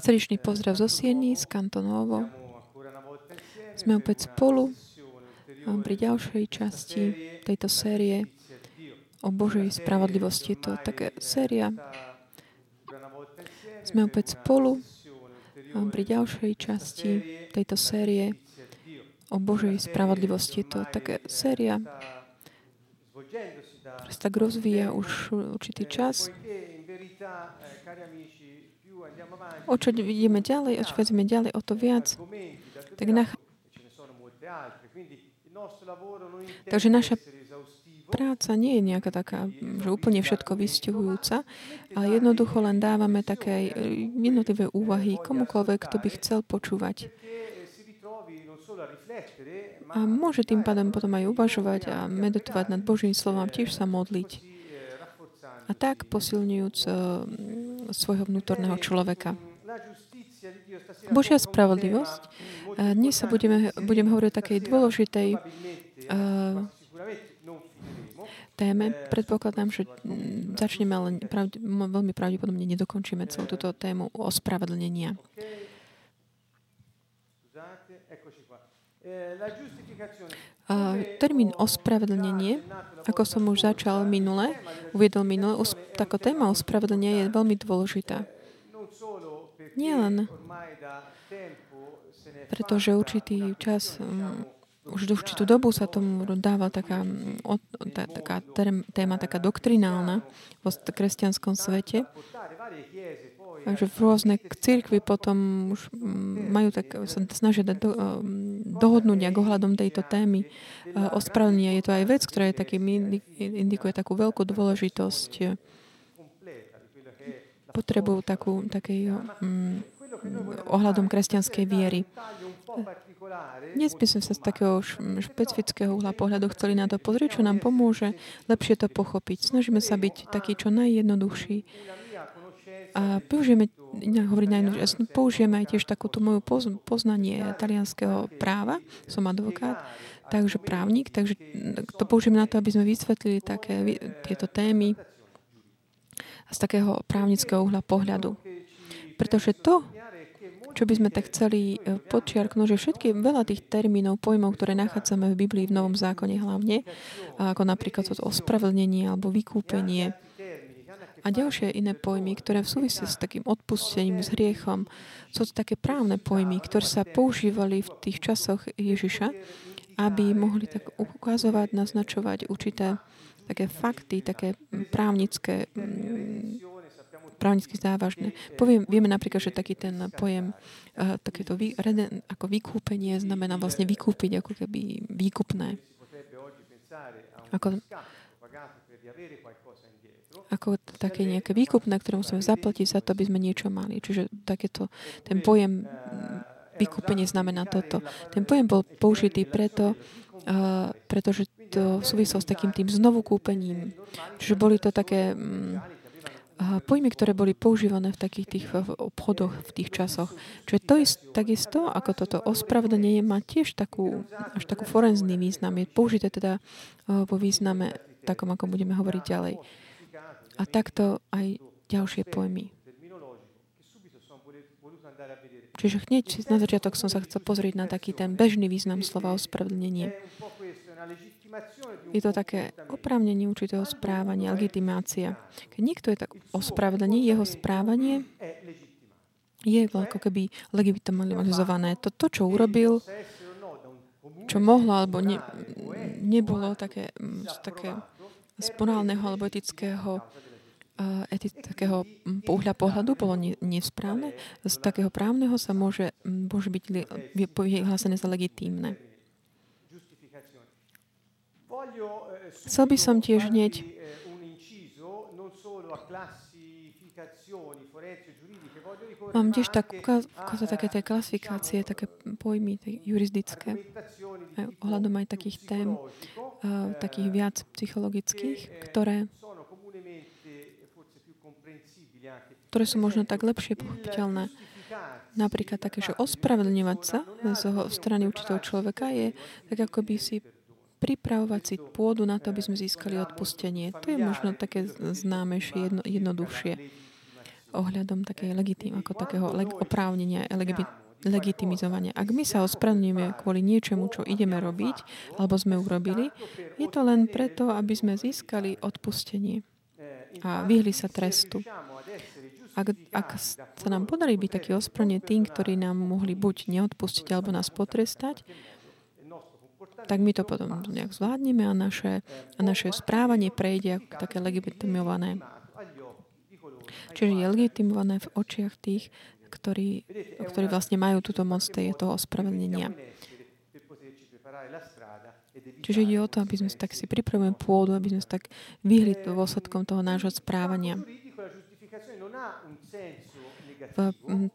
Srdečný pozdrav zo Sieny, z Kantonovo. Sme opäť spolu pri ďalšej časti tejto série o Božej spravodlivosti. Je to také séria. Sme opäť spolu pri ďalšej časti tejto série o Božej spravodlivosti. Je to také séria, ktorá sa tak rozvíja už určitý čas. O čo ideme ďalej, o čo ideme ďalej, o to viac. Tak toccare, nach- e ce ne sono molte altre, quindi il nostro lavoro non intende Takže naša práca nie je nejaká taká, že úplne všetko vystihujúca, ale jednoducho len dávame také eh, jednotlivé úvahy komukoľvek, kto by chcel počúvať. solo a môže tým pádom potom aj uvažovať a meditovať nad Božím slovom, tiež sa modliť. A tak posilňujúc eh, svojho vnútorného človeka. Božia spravodlivosť. Dnes sa budeme, budeme hovoriť o takej dôležitej eh, téme. Predpokladám, že mm, začneme, ale pravde, veľmi pravdepodobne nedokončíme celú túto tému ospravedlnenia. Termín ospravedlnenie, ako som už začal minule, uviedol minule, taká téma ospravedlenia je veľmi dôležitá. Non solo perché Nie len ormai da tempo se ne è pretože určitý čas, um, už určitú dobu sa tomu dáva taká, mm, taká téma taká doktrinálna vo kresťanskom svete. Takže v rôzne cirkvy potom už mm, majú tak, sa snažia do, um, dohodnúť nejak ohľadom tejto témy uh, ospravedlnenia. Je to aj vec, ktorá je taký, indi- indikuje takú veľkú dôležitosť, è potrebu takú, takej, um, ohľadom kresťanskej viery. Dnes by sme sa z takého špecifického uhla pohľadu chceli na to pozrieť, čo nám pomôže lepšie to pochopiť. Snažíme sa byť taký čo najjednoduchší. A použijeme, ne, hovoriť najjednoduchšie, použijeme aj tiež takúto moju poz, poznanie talianského práva. Som advokát, takže právnik, takže to použijeme na to, aby sme vysvetlili také tieto témy z takého právnického uhla pohľadu. Pretože to, čo by sme tak chceli e, podčiarknúť, že všetky veľa tých termínov, pojmov, ktoré nachádzame v Biblii v Novom zákone hlavne, ako napríklad to ospravedlnenie alebo vykúpenie a ďalšie iné pojmy, ktoré v súvisí s takým odpustením, s hriechom, sú to také právne pojmy, ktoré sa používali v tých časoch Ježiša, aby mohli tak ukazovať, naznačovať určité také fakty, také právnické, mm, právnicky závažné. Poviem, vieme napríklad, že taký ten pojem, uh, takéto vy, reden, ako vykúpenie znamená vlastne vykúpiť ako keby výkupné. Ako, ako také nejaké výkupné, ktoré musíme zaplatiť za to, aby sme niečo mali. Čiže takéto, ten pojem mm, vykúpenie znamená toto. Ten pojem bol použitý preto, uh, pretože to súvislo s takým tým znovu kúpením. Čiže boli to také uh, pojmy, ktoré boli používané v takých tých obchodoch v tých časoch. Čiže to je takisto, ako toto ospravedlnenie má tiež takú, až takú forenzný význam. Je použité teda uh, vo význame takom, ako budeme hovoriť ďalej. A takto aj ďalšie pojmy. Čiže hneď na začiatok som sa chcel pozrieť na taký ten bežný význam slova ospravedlnenie. Je to také oprávnenie určitého správania, legitimácia. Keď niekto je tak ospravedlený, jeho správanie je ako keby legitimalizované. To, to čo urobil, čo mohlo alebo ne, nebolo také, také z alebo etického eti, takého mm, uhľa pohľadu bolo ne, nesprávne. Z takého právneho sa môže, mm, môže byť vyhlásené za legitímne. Chcel by som tiež hneď Mám tiež tak ukázať také tie klasifikácie, také pojmy tie juridické, aj ohľadom aj takých tém, uh, takých viac psychologických, ktoré, sono comunemente forse più comprensibili anche. Ktoré sú možno tak lepšie pochopiteľné. Napríklad také, že ospravedlňovať sa z strany určitého človeka je tak, ako by si pripravovať si pôdu na to, aby sme získali odpustenie. To je možno také známejšie, jedno, jednoduchšie. ohľadom takej legitim, ako takého leg- oprávnenia, legit- legitimizovania. Ak my sa ospravedlňujeme kvôli niečomu, čo ideme robiť, alebo sme urobili, je to len preto, aby sme získali odpustenie a vyhli sa trestu. Ak, ak sa nám podarí byť taký ospravedlnený tým, ktorí nám mohli buď neodpustiť, alebo nás potrestať, tak my to potom nejak zvládneme a naše, a naše správanie prejde ako také legitimované. Čiže je legitimované v očiach tých, ktorí, ktorí vlastne majú túto moc toho ospravedlnenia. Čiže ide o to, aby sme tak si pripravujeme pôdu, aby sme tak vyhli dôsledkom toho nášho správania. V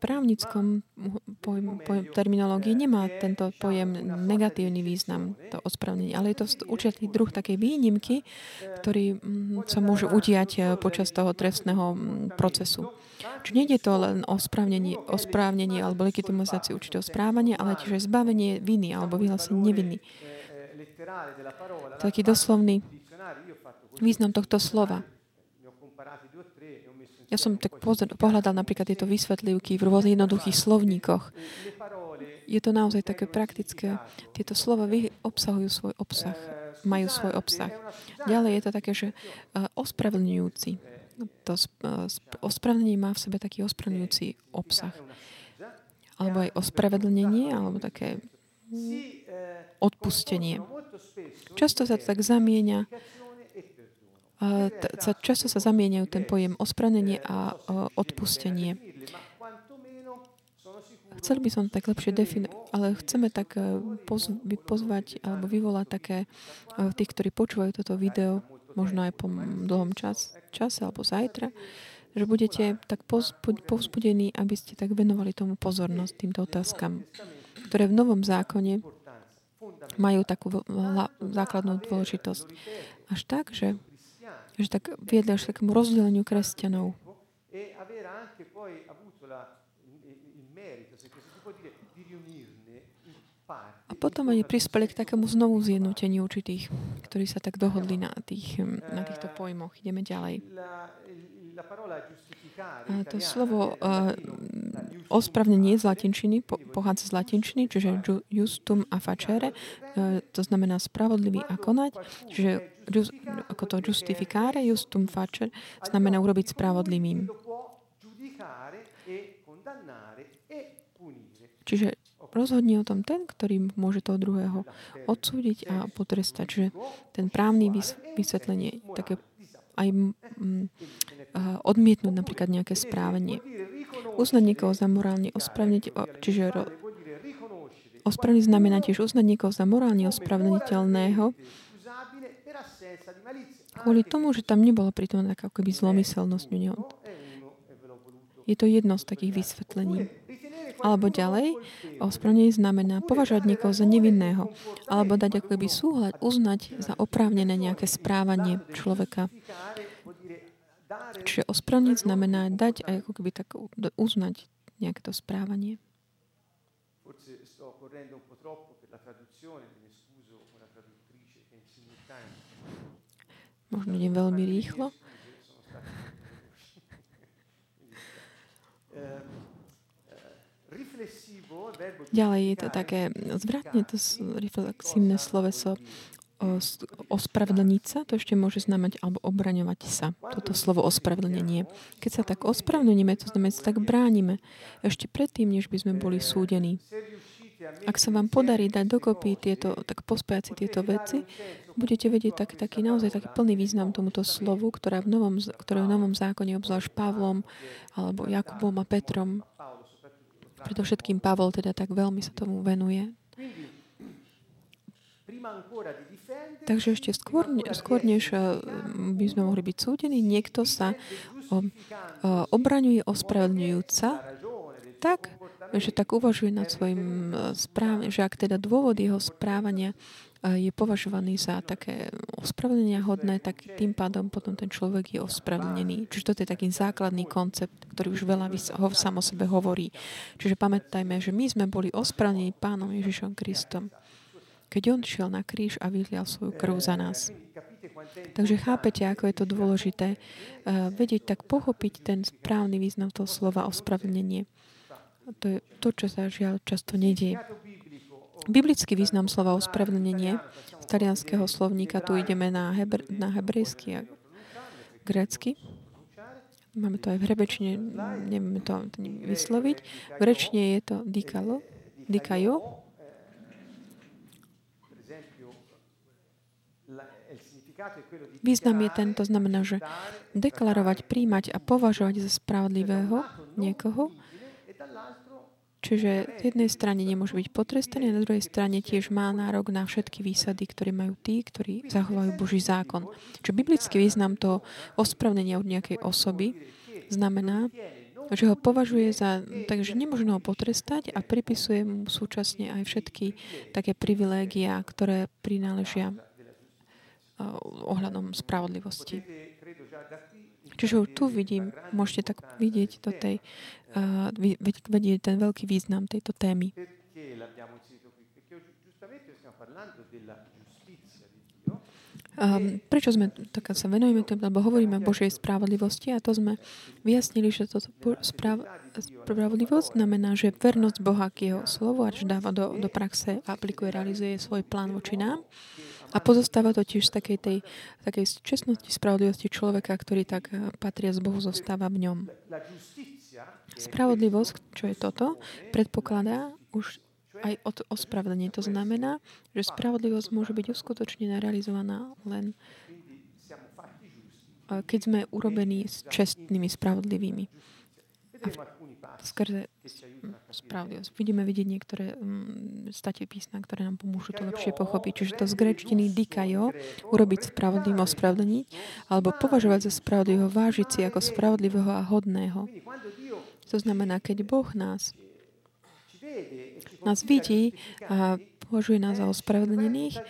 právnickom pojem, pojem, terminológii nemá tento pojem negatívny význam, to ospravedlnenie, ale je to určitý druh takej výnimky, ktorý mm, sa môže udiať eh, počas toho trestného procesu. Čiže nejde to len o správnenie, o správnenie alebo legitimizáciu určitého správania, ale tiež aj zbavenie viny alebo vyhlásenie neviny. Taký doslovný význam tohto slova. Ja som tak pohľadal napríklad tieto vysvetlivky v rôznych jednoduchých slovníkoch. Je to naozaj také praktické. Tieto slova obsahujú svoj obsah, majú svoj obsah. Ďalej je to také, že ospravedlňujúci. To ospravedlnenie má v sebe taký ospravedlňujúci obsah. Alebo aj ospravedlnenie, alebo také odpustenie. Často sa to tak zamieňa často sa zamieňajú ten pojem ospravedlnenie a odpustenie. Chceli by som tak lepšie definovať, ale chceme tak e, pozvať alebo vyvolať také e, tých, ktorí počúvajú toto video, možno aj po dlhom čas, čase alebo zajtra, že budete tak povzbudení, aby ste tak venovali tomu pozornosť týmto otázkam, ktoré v Novom zákone majú takú základnú dôležitosť. Až tak, že že tak viedli až takému rozdeleniu kresťanov. A potom oni prispeli k takému znovu zjednoteniu určitých, ktorí sa tak dohodli na, tých, na týchto pojmoch. Ideme ďalej. A to slovo uh, ospravnenie z latinčiny po, pochádza z latinčiny, čiže justum a facere, uh, to znamená spravodlivý a konať, čiže just, ako to justificare, justum facere, znamená urobiť spravodlivým. Čiže rozhodne o tom ten, ktorý môže toho druhého odsúdiť a potrestať. Čiže ten právny vysvetlenie, také aj mm, odmietnúť napríklad nejaké správanie. Uznať niekoho za morálne ospravniť, čiže ospravniť znamená tiež uznať niekoho za morálne ospravniteľného kvôli tomu, že tam nebola pritom taká akoby zlomyselnosť u neho. Je to jedno z takých vysvetlení. Alebo ďalej, ospravnenie znamená považovať niekoho za nevinného, alebo dať ako keby súhľad, uznať za oprávnené nejaké správanie človeka. Čiže ospravniť znamená dať aj ako keby tak uznať nejaké to správanie. Možno idem veľmi rýchlo. Ďalej je to také zvratne to reflexívne sloveso ospravedlniť sa, to ešte môže znamenať alebo obraňovať sa. Toto slovo ospravedlnenie. Keď sa tak ospravedlníme, to znamená, že sa tak bránime ešte predtým, než by sme boli súdení. Ak sa vám podarí dať dokopy tieto, tak pospájať si tieto veci, budete vedieť tak, taký naozaj taký plný význam tomuto slovu, ktoré v novom, ktoré v novom zákone obzvlášť Pavlom alebo Jakubom a Petrom. Preto všetkým Pavol teda tak veľmi sa tomu venuje. Takže ešte skôr, skôr než eh, by sme mohli byť súdení, niekto sa obraňuje ospravedlňujúca tak, že tak uvažuje nad svojim eh, správaním, že ak teda dôvod jeho správania eh, je považovaný za také ospravedlenia hodné, tak tým pádom potom ten človek je ospravedlnený. Čiže toto je taký základný koncept, ktorý už veľa ho o sebe hovorí. Čiže pamätajme, že my sme boli ospravedlnení Pánom Ježišom Kristom keď on šiel na kríž a vylial svoju krv za nás. Takže chápete, ako je to dôležité uh, vedieť tak pochopiť ten správny význam toho slova ospravedlnenie. To je to, čo sa žiaľ často nedieje. Biblický význam slova ospravedlnenie z talianského slovníka tu ideme na, hebr- na hebrejský a grécky. Máme to aj v hebrečine, nevieme to vysloviť. V grečine je to dikalo, dikajo. Význam je ten, to znamená, že deklarovať, príjmať a považovať za spravodlivého niekoho, Čiže z jednej strany nemôže byť potrestaný, na druhej strane tiež má nárok na všetky výsady, ktoré majú tí, ktorí zachovajú Boží zákon. Čiže biblický význam toho ospravnenia od nejakej osoby znamená, že ho považuje za, takže nemôžno ho potrestať a pripisuje mu súčasne aj všetky také privilégia, ktoré prináležia ohľadom spravodlivosti. Čiže tu vidím, môžete tak vidieť do tej, vidieť ten veľký význam tejto témy. Um, prečo sme tak sa venujeme tomu, lebo hovoríme o Božej spravodlivosti a to sme vyjasnili, že toto správ, spravodlivosť znamená, že vernosť Boha k jeho slovu, až dáva do, do praxe a aplikuje, realizuje svoj plán voči nám. A pozostáva to tiež z takej tej takej čestnosti, spravodlivosti človeka, ktorý tak eh, patria z Bohu, zostáva v ňom. Spravodlivosť, čo je toto, predpokladá už aj od ospravedlenie. To znamená, že spravodlivosť môže byť uskutočnená, realizovaná len eh, keď sme urobení s čestnými, spravodlivými. A skrze spravodlivosť. Vidíme vidieť niektoré statie písna, ktoré nám pomôžu to lepšie pochopiť. Čiže to z grečtiny dikajo, urobiť spravodlivým ospravedlniť, alebo považovať za spravodlivého, vážiť si ako spravodlivého a hodného. To znamená, keď Boh nás nás vidí a považuje nás za ospravedlnených,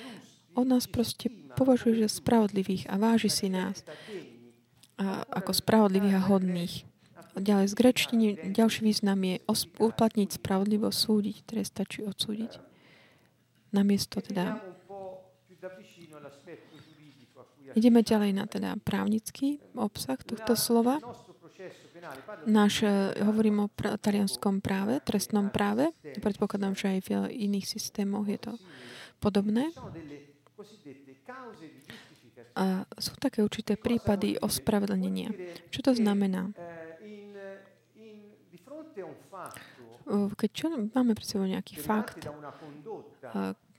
on nás proste považuje za spravodlivých a váži si nás a, ako spravodlivých a hodných. Ďalej z grečtiny ďalší význam je uplatniť spravodlivo, súdiť, trestať či odsúdiť. Namiesto teda Ideme ďalej na teda právnický obsah tohto slova. Náš, hovorím o pr- talianskom práve, trestnom práve. Predpokladám, že aj v iných systémoch je to podobné. A sú také určité prípady ospravedlnenia. Čo to znamená? Keď čo, máme pred sebou nejaký fakt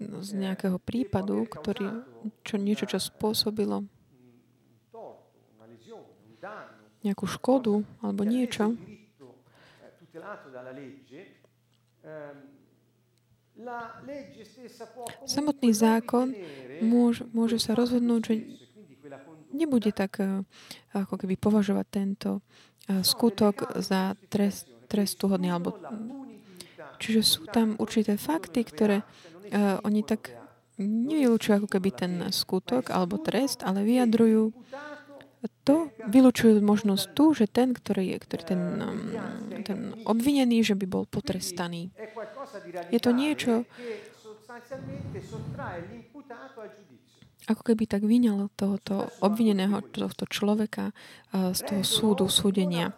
z nejakého prípadu, ktorý, čo, niečo, čo spôsobilo nejakú škodu alebo niečo, samotný zákon môže, môže sa rozhodnúť, že nebude tak ako keby považovať tento skutok za trest, trestuhodný. Alebo... Čiže sú tam určité fakty, ktoré uh, oni tak nevylúčujú ako keby ten skutok alebo trest, ale vyjadrujú to, vylúčujú možnosť tu, že ten, ktorý je, ktorý ten, ten obvinený, že by bol potrestaný. Je to niečo, ako keby tak vyňal tohoto obvineného, tohto človeka z toho súdu, súdenia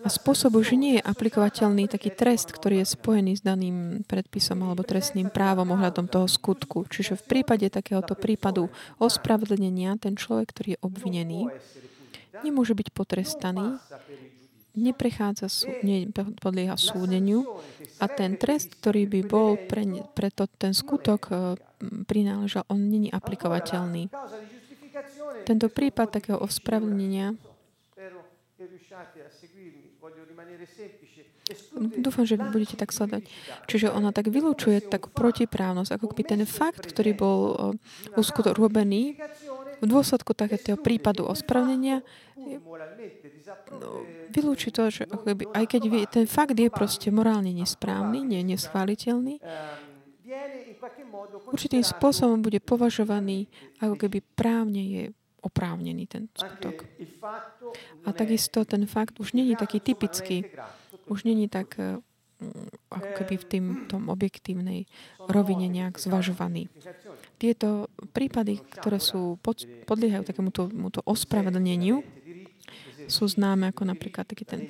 a spôsobu, že nie je aplikovateľný taký trest, ktorý je spojený s daným predpisom alebo trestným právom ohľadom toho skutku. Čiže v prípade takéhoto prípadu ospravedlnenia ten človek, ktorý je obvinený, nemôže byť potrestaný, neprechádza sú, ne, podlieha súdeniu a ten trest, ktorý by bol pre, pre to, ten skutok e, prináležal, on není aplikovateľný. Tento prípad takého ospravedlnenia Dúfam, že budete tak sledať. Čiže ona tak vylúčuje tak protiprávnosť, ako keby ten fakt, ktorý bol uh, robený v dôsledku takéto prípadu ospravnenia, no, vylúči to, že keby, aj keď ten fakt je proste morálne nesprávny, nie neschváliteľný, určitým spôsobom bude považovaný, ako keby právne je oprávnený ten skutok. A takisto ten fakt už není taký typický už není tak eh, ako keby v tým, tom objektívnej rovine nejak zvažovaný. tieto prípady, ktoré sú pod, podliehajú takémuto ospravedlneniu, sú známe ako napríklad taký ten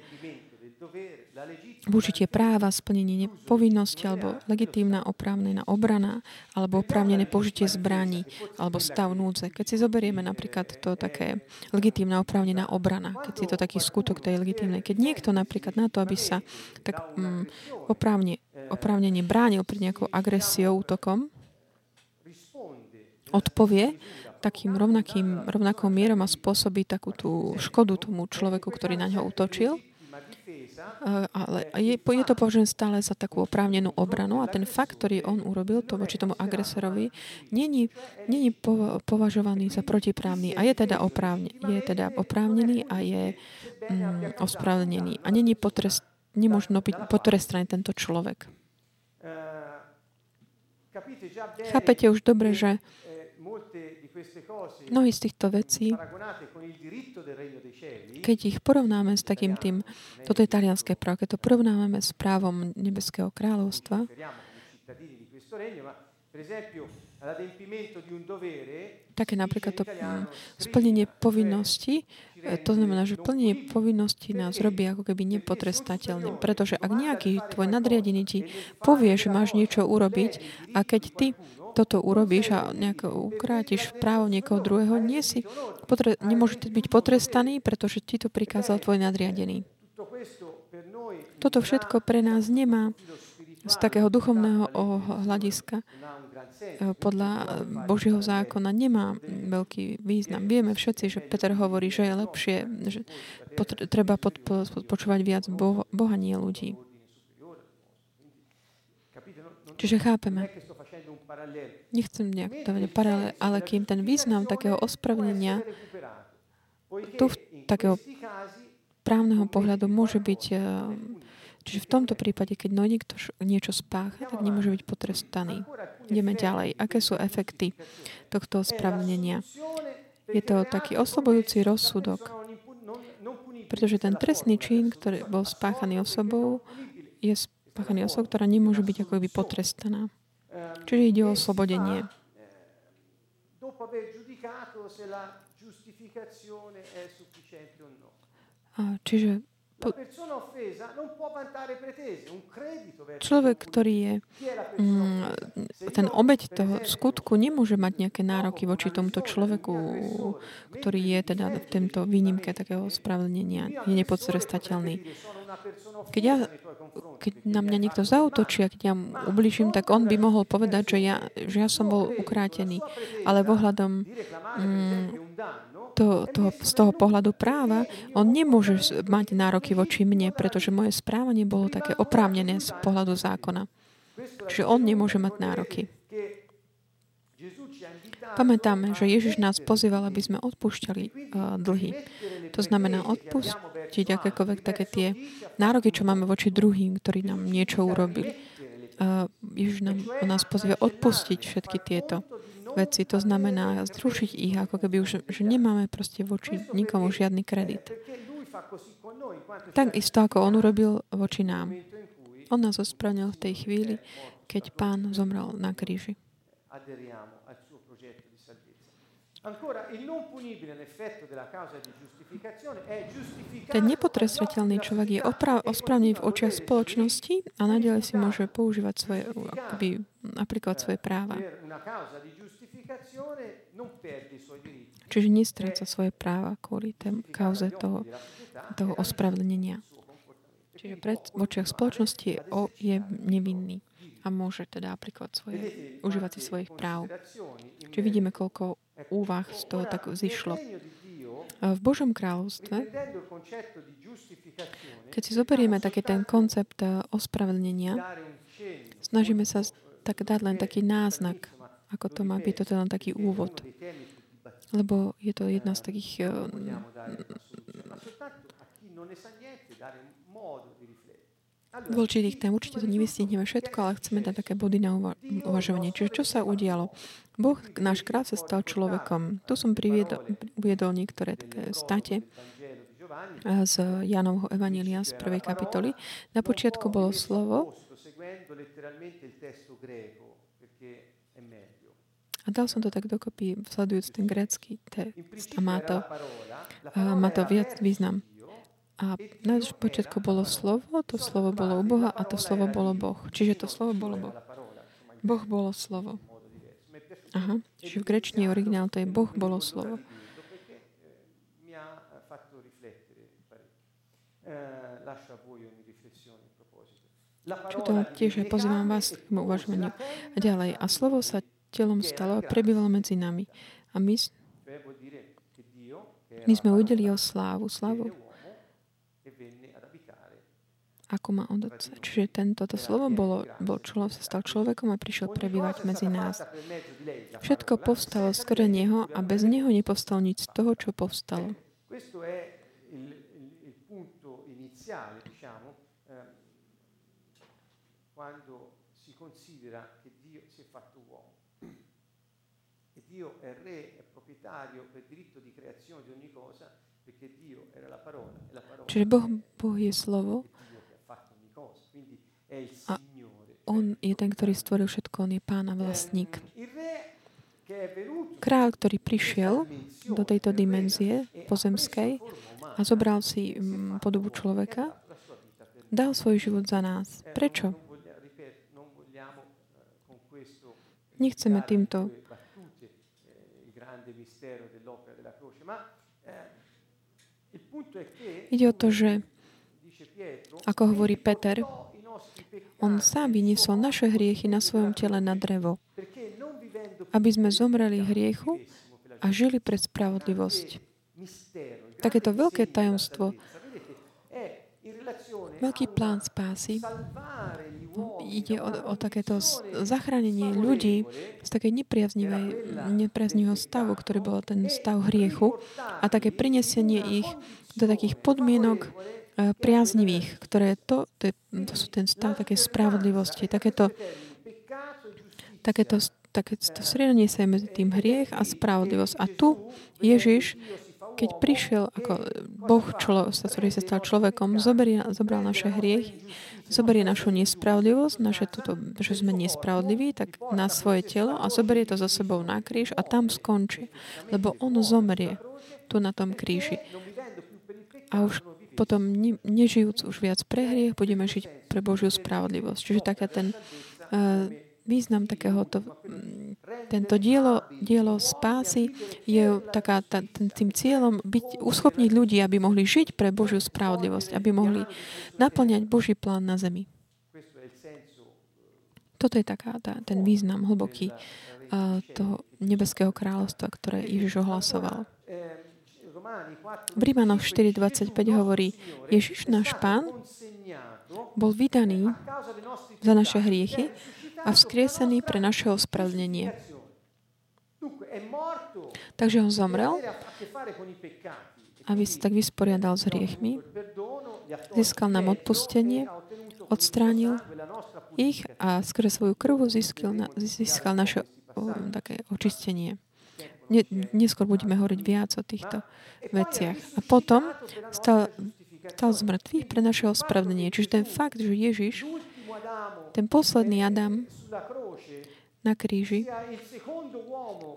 Využitie práva, splnenie povinnosti alebo legitímna oprávnená obrana alebo oprávnené použitie zbraní alebo stav núdze. Keď si zoberieme napríklad to také legitímna oprávnená obrana, keď si to taký skutok tej legitímnej, keď niekto napríklad na to, aby sa tak um, oprávne, oprávnene bránil pred nejakou agresiou, útokom, odpovie takým rovnakým, rovnakou mierom a spôsobí takú tú škodu tomu človeku, ktorý na ňo útočil, Eh, ale je, je to považené stále za takú oprávnenú obranu a ten fakt, ktorý on urobil to voči tomu agresorovi, není, není považovaný za protiprávny a je teda, oprávne, je teda oprávnený a je mm, ospravedlnený. A není potrest, nemožno byť potrestaný tento človek. Chápete už dobre, že Mnohí z týchto vecí, keď ich porovnáme s takým tým, toto je talianské právo, keď to porovnáme s právom Nebeského kráľovstva, také napríklad to mm, splnenie povinnosti, to znamená, že plnenie povinnosti nás robí ako keby nepotrestateľným. Pretože ak nejaký tvoj nadriadený ti povie, že máš niečo urobiť a keď ty toto urobíš a nejako ukrátiš právo niekoho druhého, nie si, potre, nemôžete byť potrestaný, pretože ti to prikázal tvoj nadriadený. Toto všetko pre nás nemá z takého duchovného hľadiska podľa Božieho zákona nemá veľký význam. Vieme všetci, že Peter hovorí, že je lepšie, že treba podpo- počúvať viac Boha, Boha, nie ľudí. Čiže chápeme. Nechcem nejak dávať paralel, ale kým ten význam takého ospravnenia tu takého právneho pohľadu môže byť, eh, čiže v tomto prípade, keď no niekto niečo spácha, tak nemôže byť potrestaný. Ideme ďalej. Aké sú efekty tohto ospravedlnenia? Je to taký oslobojúci rozsudok, pretože ten trestný čin, ktorý bol spáchaný osobou, je spáchaný osobou, ktorá nemôže byť ako by potrestaná. Čiže ide o oslobodenie. Čiže Človek, ktorý je mm, ten obeď toho skutku, nemôže mať nejaké nároky voči tomuto človeku, ktorý je teda v tomto výnimke takého spravedlnenia, je nepodstrestateľný. Keď, ja, keď na mňa niekto zautočí a keď ja ubližím, tak on by mohol povedať, že ja, že ja som bol ukrátený. Ale vohľadom mm, to, to, z toho pohľadu práva, on nemôže mať nároky voči mne, pretože moje správanie bolo také oprávnené z pohľadu zákona. Čiže on nemôže mať nároky. Pamätáme, že Ježiš nás pozýval, aby sme odpúšťali uh, dlhy. To znamená odpustiť akékoľvek také tie nároky, čo máme voči druhým, ktorí nám niečo urobili. Uh, Ježiš nám, nás pozýva odpustiť všetky tieto veci. To znamená zrušiť ich, ako keby už že nemáme proste voči nikomu žiadny kredit. Tak isto, ako on urobil voči nám. On nás ospravnil v tej chvíli, keď pán zomrel na kríži. Ten nepotrestateľný človek je opra- ospravný v očiach spoločnosti a nadalej si môže používať svoje, akoby aplikovať svoje práva. Čiže nestráca svoje práva kvôli tém kauze toho, toho ospravedlnenia. Čiže pred, v očiach spoločnosti je nevinný a môže teda aplikovať svoje, užívať si svojich práv. Čiže vidíme, koľko úvah z toho tak zišlo. V Božom kráľovstve, keď si zoberieme taký ten koncept eh, ospravedlnenia, snažíme sa tak dať len taký náznak ako to má byť, toto je len taký úvod. Lebo je to jedna z takých... V určitých tém určite to nevystihneme všetko, ale chceme dať také body na uva- uvažovanie. Čiže čo sa udialo? Boh, náš král, sa stal človekom. Tu som uviedol niektoré také state z Janovho Evanília z prvej kapitoly. Na počiatku bolo slovo, A dal som to tak dokopy, sledujúc ten grécky text. A má to, má to viac význam. A na počiatku bolo slovo, to slovo bolo u Boha a to slovo bolo Boh. Čiže to slovo bolo Boh. Boh bolo slovo. Aha, čiže v grečne originál to je Boh bolo slovo. Čo to tiež pozývam vás k uvažovaniu. A ďalej. A slovo sa telom stalo a prebývalo medzi nami. A my, my sme uvideli jeho slávu. Slávu ako má od Otca. Čiže tento to slovo bolo, bol človek, sa stal človekom a prišiel prebývať medzi nás. Všetko povstalo skôr Neho a bez Neho nepovstalo nič z toho, čo povstalo. quando si considera che Dio si è fatto uomo. E Dio è re, è proprietario per diritto di creazione di ogni cosa, perché Dio era la parola. La parola Čiže Boh, boh je slovo a on je ten, ktorý stvoril všetko, on je pán a vlastník. Král, ktorý prišiel do tejto dimenzie pozemskej a zobral si mm, podobu človeka, dal svoj život za nás. Prečo? Nechceme týmto Ide o to, že ako hovorí Peter, on sám vyniesol naše hriechy na svojom tele na drevo, aby sme zomreli hriechu a žili pre spravodlivosť. Takéto veľké tajomstvo, veľký plán spásy, ide o, o takéto zachránenie ľudí z takej nepriaznivej, nepriaznivého stavu, ktorý bol ten stav hriechu a také prinesenie ich do takých podmienok, priaznivých, ktoré to, to, je, to sú ten stav také spravodlivosti, takéto, takéto, takéto sriedanie sa je medzi tým hriech a spravodlivosť. A tu Ježiš, keď prišiel ako Boh, člo, ktorý sa stal človekom, zoberie, zobral naše hriechy, zoberie našu nespravodlivosť, naše toto, že sme nespravodliví, tak na svoje telo a zoberie to za sebou na kríž a tam skončí. Lebo on zomrie tu na tom kríži. A už potom ne, nežijúc už viac pre hriech, budeme žiť pre Božiu spravodlivosť. Čiže taká ten uh, význam takéhoto, tento dielo, dielo spásy je taká, tá, tým cieľom byť, uschopniť ľudí, aby mohli žiť pre Božiu spravodlivosť, aby mohli naplňať Boží plán na zemi. Toto je taká, tá, ten význam hlboký uh, toho nebeského kráľovstva, ktoré Ježiš ohlasoval. V Rímanoch 4.25 hovorí, Ježiš náš Pán bol vydaný za naše hriechy a vzkriesený pre naše ospravedlnenie. Takže on zomrel, aby sa tak vysporiadal s hriechmi, získal nám odpustenie, odstránil ich a skrze svoju krvu získal, získal naše o, také očistenie. Ne, neskôr budeme hovoriť viac o týchto veciach. A potom stal, stal z mŕtvych pre naše ospravedlenie. Čiže ten fakt, že Ježiš, ten posledný Adam na kríži,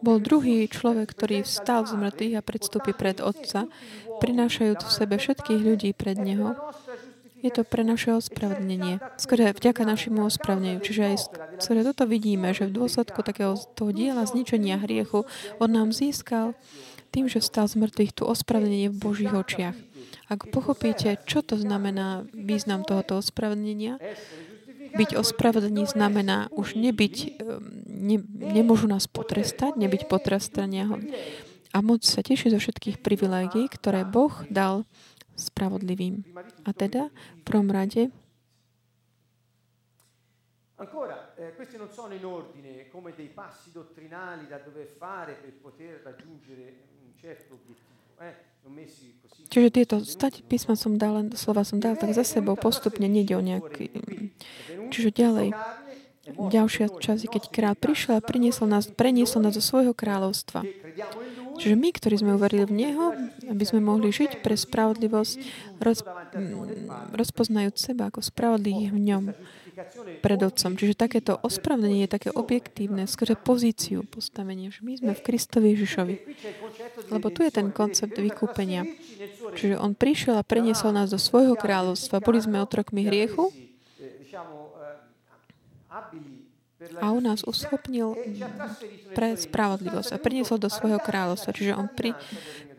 bol druhý človek, ktorý vstal z mŕtvych a predstúpi pred Otca, prinášajúc v sebe všetkých ľudí pred Neho je to pre naše ospravedlnenie. Skôr vďaka našemu ospravedlneniu. Čiže aj skôr toto vidíme, že v dôsledku takého toho diela zničenia hriechu on nám získal tým, že vstal z mŕtvych tu ospravedlenie v Božích očiach. Ak pochopíte, čo to znamená význam tohoto ospravedlenia, byť ospravedlný znamená už nebyť, ne, nemôžu nás potrestať, nebyť potrestania a môcť sa tešiť zo všetkých privilégií, ktoré Boh dal spravodlivým. A teda v prvom rade Ancora, eh, questi non sono in ordine come dei passi dottrinali da dover fare per poter raggiungere un certo obiettivo. Eh? Čiže tieto stať písma som dal, slova som dal tak za sebou postupne, nejde o nejaký... Čiže ďalej, ďalšia časť, keď král prišiel a priniesol nás, preniesol nás do svojho kráľovstva. Čiže my, ktorí sme uverili v Neho, aby sme mohli žiť pre spravodlivosť, roz, rozpoznajúc seba ako spravodlivých v ňom. pred Otcom. Čiže takéto ospravedlnenie je také objektívne, skrze pozíciu postavenia, že my sme v Kristovi Ježišovi. Lebo tu je ten koncept vykúpenia. Čiže On prišiel a preniesol nás do svojho kráľovstva. Boli sme otrokmi hriechu a on nás uschopnil pre spravodlivosť a priniesol do svojho kráľovstva. Čiže on pri,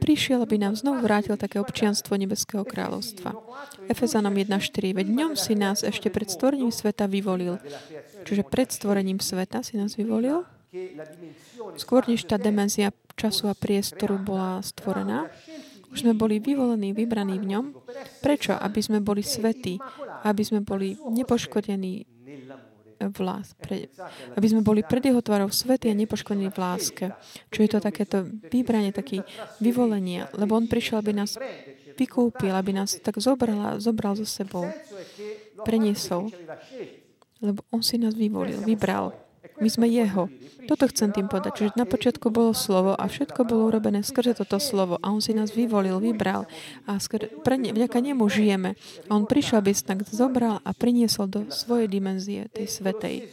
prišiel, aby nám znovu vrátil také občianstvo Nebeského kráľovstva. Efezanom 1.4. Veď ňom si nás ešte pred stvorením sveta vyvolil. Čiže pred stvorením sveta si nás vyvolil. Skôr než tá demenzia času a priestoru bola stvorená, už sme boli vyvolení, vybraní v ňom. Prečo? Aby sme boli svetí, aby sme boli nepoškodení v lás, pre, aby sme boli pred jeho tvarou svety a nepoškodení v láske. Čo je to takéto vybranie, taký vyvolenie, lebo on prišiel, aby nás vykúpil, aby nás tak zobral, zobral so sebou, preniesol, lebo on si nás vyvolil, vybral. My sme jeho. Toto chcem tým povedať. Čiže na počiatku bolo slovo a všetko bolo urobené skrze toto slovo. A on si nás vyvolil, vybral. A skrze, pre ne, vďaka nemu žijeme. A on prišiel, aby sa zobral a priniesol do svojej dimenzie, tej svetej.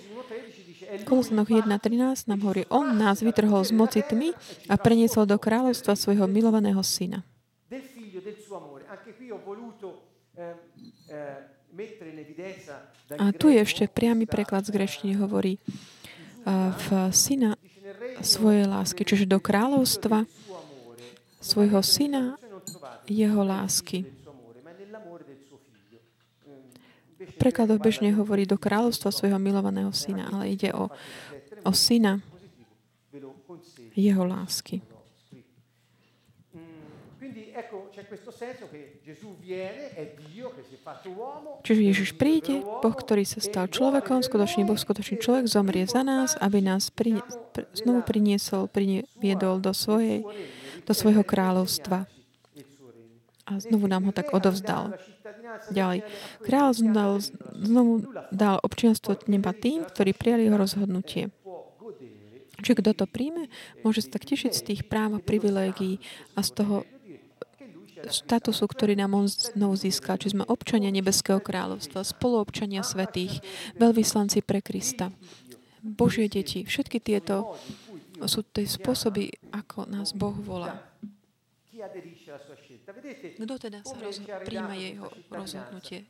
Kolosanoch 1.13 nám hovorí, on nás vytrhol z moci tmy a preniesol do kráľovstva svojho milovaného syna. A tu je ešte priamy preklad z grečtiny hovorí, v syna svojej lásky, čiže do kráľovstva svojho syna jeho lásky. Prekladoch bežne hovorí do kráľovstva svojho milovaného syna, ale ide o, o syna jeho lásky. Čiže Ježiš príde, Boh, ktorý sa stal človekom, skutočný Boh, skutočný človek, zomrie za nás, aby nás pri, pr, znovu priniesol, priniedol do, svojej, do svojho kráľovstva. A znovu nám ho tak odovzdal. Ďalej. Král dal, znovu dal občianstvo neba tým, ktorí prijali jeho rozhodnutie. Čiže kto to príjme, môže sa tak tešiť z tých práv a privilégií a z toho statusu, ktorý nám on znovu získal. Či sme občania Nebeského kráľovstva, spoluobčania svetých, veľvyslanci pre Krista, Božie deti. Všetky tieto sú tie spôsoby, ako nás Boh volá. Kto teda sa rozho- príjma jeho rozhodnutie?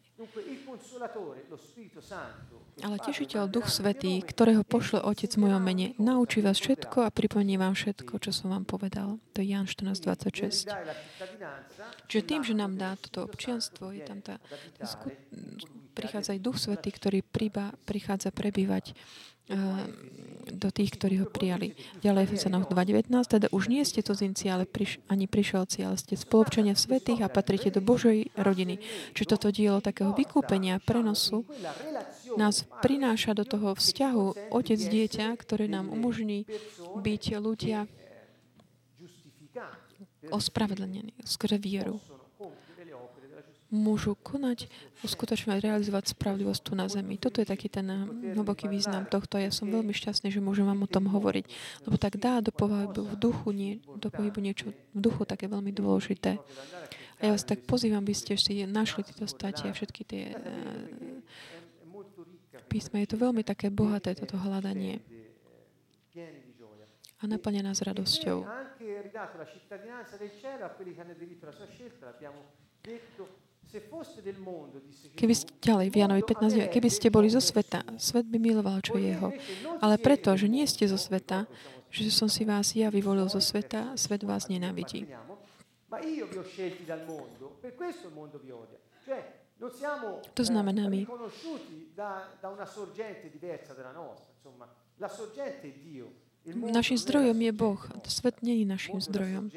Ale tešiteľ Duch Svetý, ktorého pošle Otec v mojom mene, naučí vás všetko a pripomenie vám všetko, čo som vám povedal. To je Jan 14.26. Čiže tým, že nám dá toto občianstvo, je tam tá, tá skut- prichádza aj Duch Svetý, ktorý príba, prichádza prebývať do tých, ktorí ho prijali. Ďalej Efesanoch 2.19, teda už nie ste cudzinci, ale priš, ani prišelci, ale ste spolupčania svetých a patríte do Božej rodiny. Čiže toto dielo takého vykúpenia, prenosu nás prináša do toho vzťahu otec-dieťa, ktoré nám umožní byť ľudia ospravedlnení skrze vieru môžu konať, uskutočňovať, realizovať spravodlivosť tu na zemi. Toto je taký ten eh, hlboký význam tohto. Ja som veľmi šťastný, že môžem vám o tom hovoriť. Lebo tak dá do pohybu v duchu, nie, do pohybu niečo v duchu také veľmi dôležité. A ja vás tak pozývam, aby ste si našli tieto statie a všetky tie uh, písma. Je to veľmi také bohaté, toto hľadanie a naplňa nás radosťou. Keby ste, ďalej, v Janovi 15, keby ste boli zo sveta, svet by miloval, čo je jeho. Ale preto, že nie ste zo sveta, že som si vás ja vyvolil zo sveta, svet vás nenávidí. To znamená my. Našim zdrojom je Boh. Svet nie je našim zdrojom.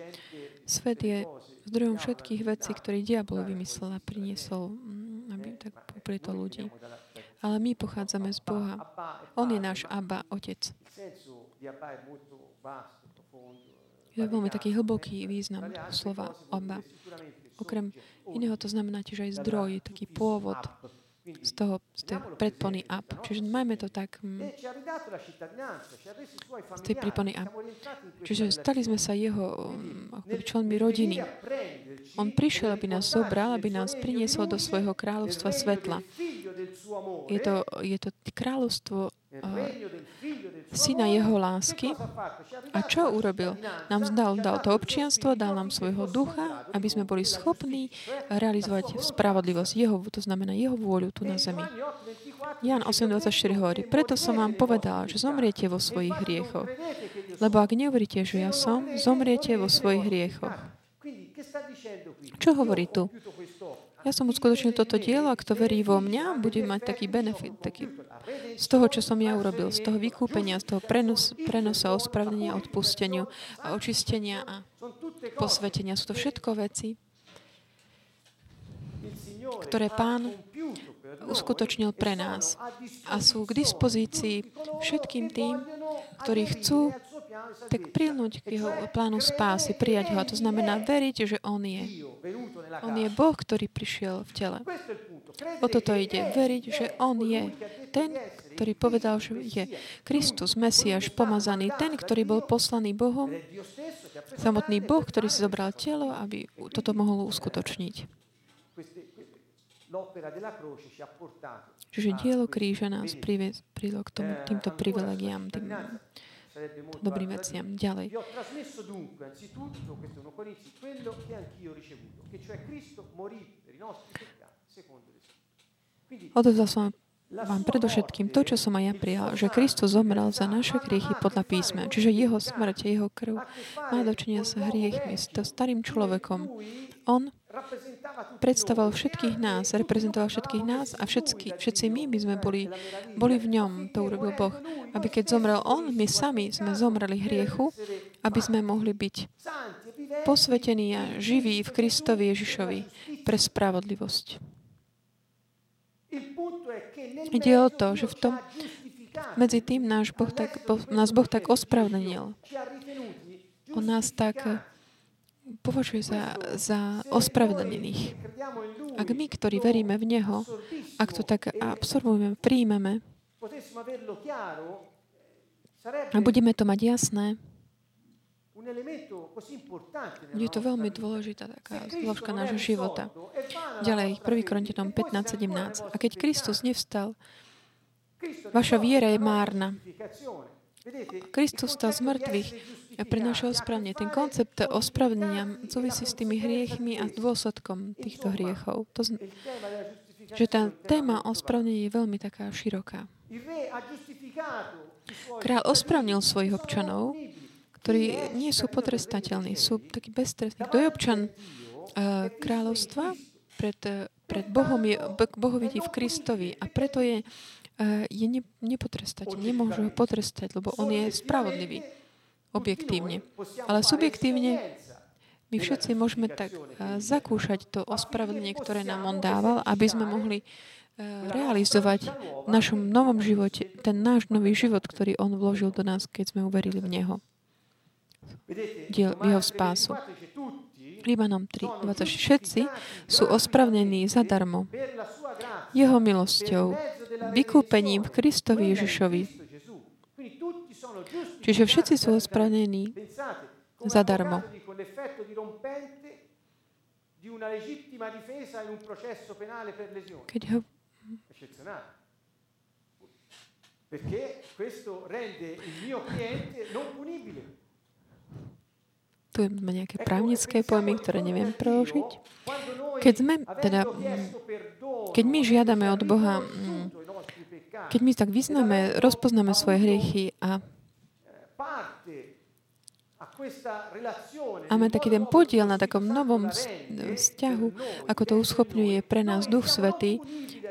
Svet je zdrojom všetkých vecí, ktoré diabol vymyslel a priniesol, mm, aby tak poprieto ľudí. Ale my pochádzame z Boha. On je náš Abba, Otec. Je veľmi taký hlboký význam slova Abba. Okrem iného to znamená tiež aj zdroj, taký pôvod, z toho, z tej predpony up. Čiže majme to tak mm, z tej prípony up. Čiže stali sme sa jeho mm, členmi rodiny. On prišiel, aby nás zobral, aby nás priniesol do svojho kráľovstva svetla. Je to, je to kráľovstvo syna jeho lásky. A čo urobil? Nám dal, dal to občianstvo, dal nám svojho ducha, aby sme boli schopní realizovať spravodlivosť, jeho, to znamená jeho vôľu tu na zemi. Jan 8.24 hovorí, preto som vám povedal, že zomriete vo svojich hriechoch. Lebo ak neuveríte, že ja som, zomriete vo svojich hriechoch. Čo hovorí tu? Ja som uskutočnil toto dielo a kto verí vo mňa, bude mať taký benefit, taký z toho, čo som ja urobil, z toho vykúpenia, z toho prenos, prenosa, ospravedlenia, odpusteniu a očistenia a posvetenia. Sú to všetko veci, ktoré Pán uskutočnil pre nás a sú k dispozícii všetkým tým, ktorí chcú tak prilnúť k jeho plánu spásy, prijať ho. A to znamená veriť, že On je. On je Boh, ktorý prišiel v tele. O toto ide. Veriť, že On je. Ten, ktorý povedal, že je Kristus, Mesiaš, pomazaný. Ten, ktorý bol poslaný Bohom. Samotný Boh, ktorý si zobral telo, aby toto mohol uskutočniť. Čiže dielo kríža nás priviedlo k tomu, týmto privilegiám, tým dobrým veciam. Ďalej. Vi ho trasmesso dunque, anzitutto, questo è 1 Corinzi, quello che anch'io ho ricevuto, che cioè Cristo morì per i nostri peccati, secondo le Odovzdal som vám predovšetkým to, čo som aj ja prijal, že Kristus zomrel za naše hriechy podľa písma. Čiže jeho smrť, jeho krv má dočinia s hriechmi, s starým človekom. On predstavoval všetkých nás, reprezentoval všetkých nás a všetky, všetci my by sme boli, boli v ňom. To urobil Boh. Aby keď zomrel On, my sami sme zomreli hriechu, aby sme mohli byť posvetení a živí v Kristovi Ježišovi pre spravodlivosť. Ide o to, že v tom medzi tým náš boh tak, nás Boh tak ospravedlnil. On nás tak považuje za, za ospravedlnených. Ak my, ktorí veríme v Neho, ak to tak absorbujeme, príjmeme a budeme to mať jasné, je to veľmi dôležitá taká zložka nášho života. Ďalej, 1. Korintianom 15.17. A keď Kristus nevstal, vaša viera je márna. Kristus stal z mŕtvych pre naše ospravne. Ten koncept ospravnenia súvisí s tými hriechmi a dôsledkom týchto hriechov. To zn- že tá téma ospravnenia je veľmi taká široká. Král ospravnil svojich občanov, ktorí nie sú potrestateľní, sú takí beztrestní. Kto je občan uh, kráľovstva? Pred, pred Bohom je, Boh vidí v Kristovi a preto je, uh, je ne, nepotrestateľ. Nemôžu ho potrestať, lebo on je spravodlivý objektívne. Ale subjektívne my všetci môžeme tak uh, zakúšať to ospravedlenie, ktoré nám on dával, aby sme mohli uh, realizovať v našom novom živote ten náš nový život, ktorý on vložil do nás, keď sme uverili v Neho. Diel, jeho spásu. Rímanom 3, 20. Všetci sú ospravnení zadarmo jeho milosťou, vykúpením v Kristovi Ježišovi. Čiže všetci sú ospravedlnení zadarmo. Keď ho perché questo rende il mio cliente non punibile. Tu máme nejaké právnické pojmy, ktoré neviem preložiť. Keď sme, teda, keď my žiadame od Boha, mm, keď my tak vyznáme, rozpoznáme svoje hriechy a Máme taký ten podiel na takom novom vzťahu, ako to uschopňuje pre nás Duch Svetý.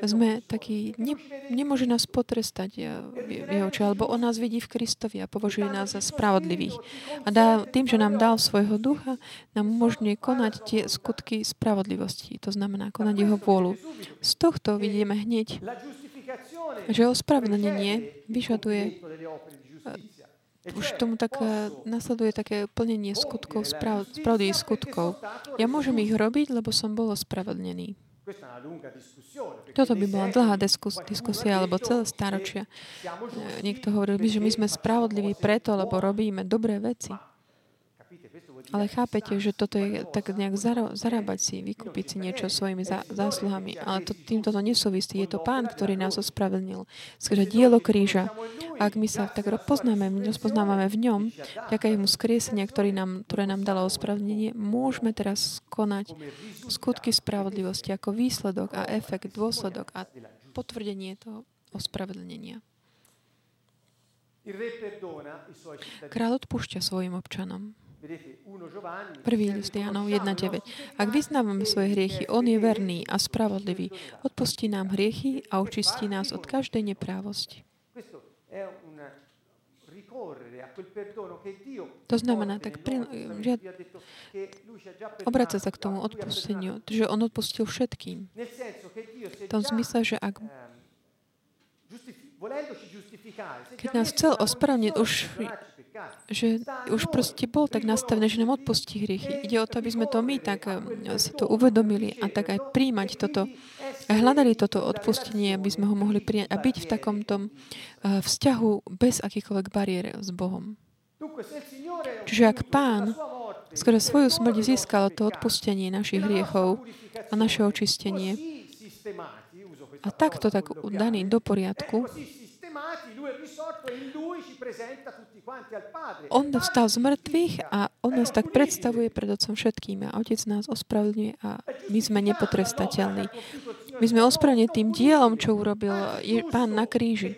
Sme takí, ne, nemôže nás potrestať v jeho oči, alebo on nás vidí v Kristovi a považuje nás za spravodlivých. A dá, tým, že nám dal svojho ducha, nám umožňuje konať tie skutky spravodlivosti. To znamená konať jeho vôľu. Z tohto vidíme hneď, že ospravedlnenie vyžaduje už tomu tak eh, nasleduje také plnenie skutkov, sprav, skutkov. Ja môžem ich robiť, lebo som bol ospravedlnený. Toto by bola dlhá diskus, diskusia, alebo celé staročia. Eh, niekto hovoril by, že my sme spravodliví preto, lebo robíme dobré veci. Ale chápete, že toto je tak nejak zarábať si, vykúpiť si niečo svojimi zá- zásluhami. Ale to, týmto to nesúvisí. Je to Pán, ktorý nás ospravedlnil. Skrze dielo kríža. Ak my sa tak poznáme, rozpoznávame v ňom, ďaká mu skriesenia, ktorý nám, ktoré nám dalo ospravedlnenie, môžeme teraz konať skutky spravodlivosti ako výsledok a efekt, dôsledok a potvrdenie toho ospravedlnenia. Král odpúšťa svojim občanom. Prvý list Jánov 1.9. Ak vyznávame svoje hriechy, On je verný a spravodlivý. Odpustí nám hriechy a očistí nás od každej neprávosti. To znamená, tak pri, že obraca sa k tomu odpusteniu, že on odpustil všetkým. V tom zmysle, že ak keď nás chcel ospravniť, už, že už proste bol tak nastavený, že nám odpustí hriechy. Ide o to, aby sme to my tak eh, si to uvedomili a tak aj príjmať toto a hľadali toto odpustenie, aby sme ho mohli prijať a byť v takomto eh, vzťahu bez akýchkoľvek bariér s Bohom. Čiže ak Pán skoro svoju smrť získal to odpustenie našich hriechov a naše očistenie, a takto tak daný do poriadku, on vstal z mŕtvych a on nás tak predstavuje pred Otcom všetkým a Otec nás ospravedlňuje a my sme nepotrestateľní. My sme ospravedlní tým dielom, čo urobil Pán na kríži.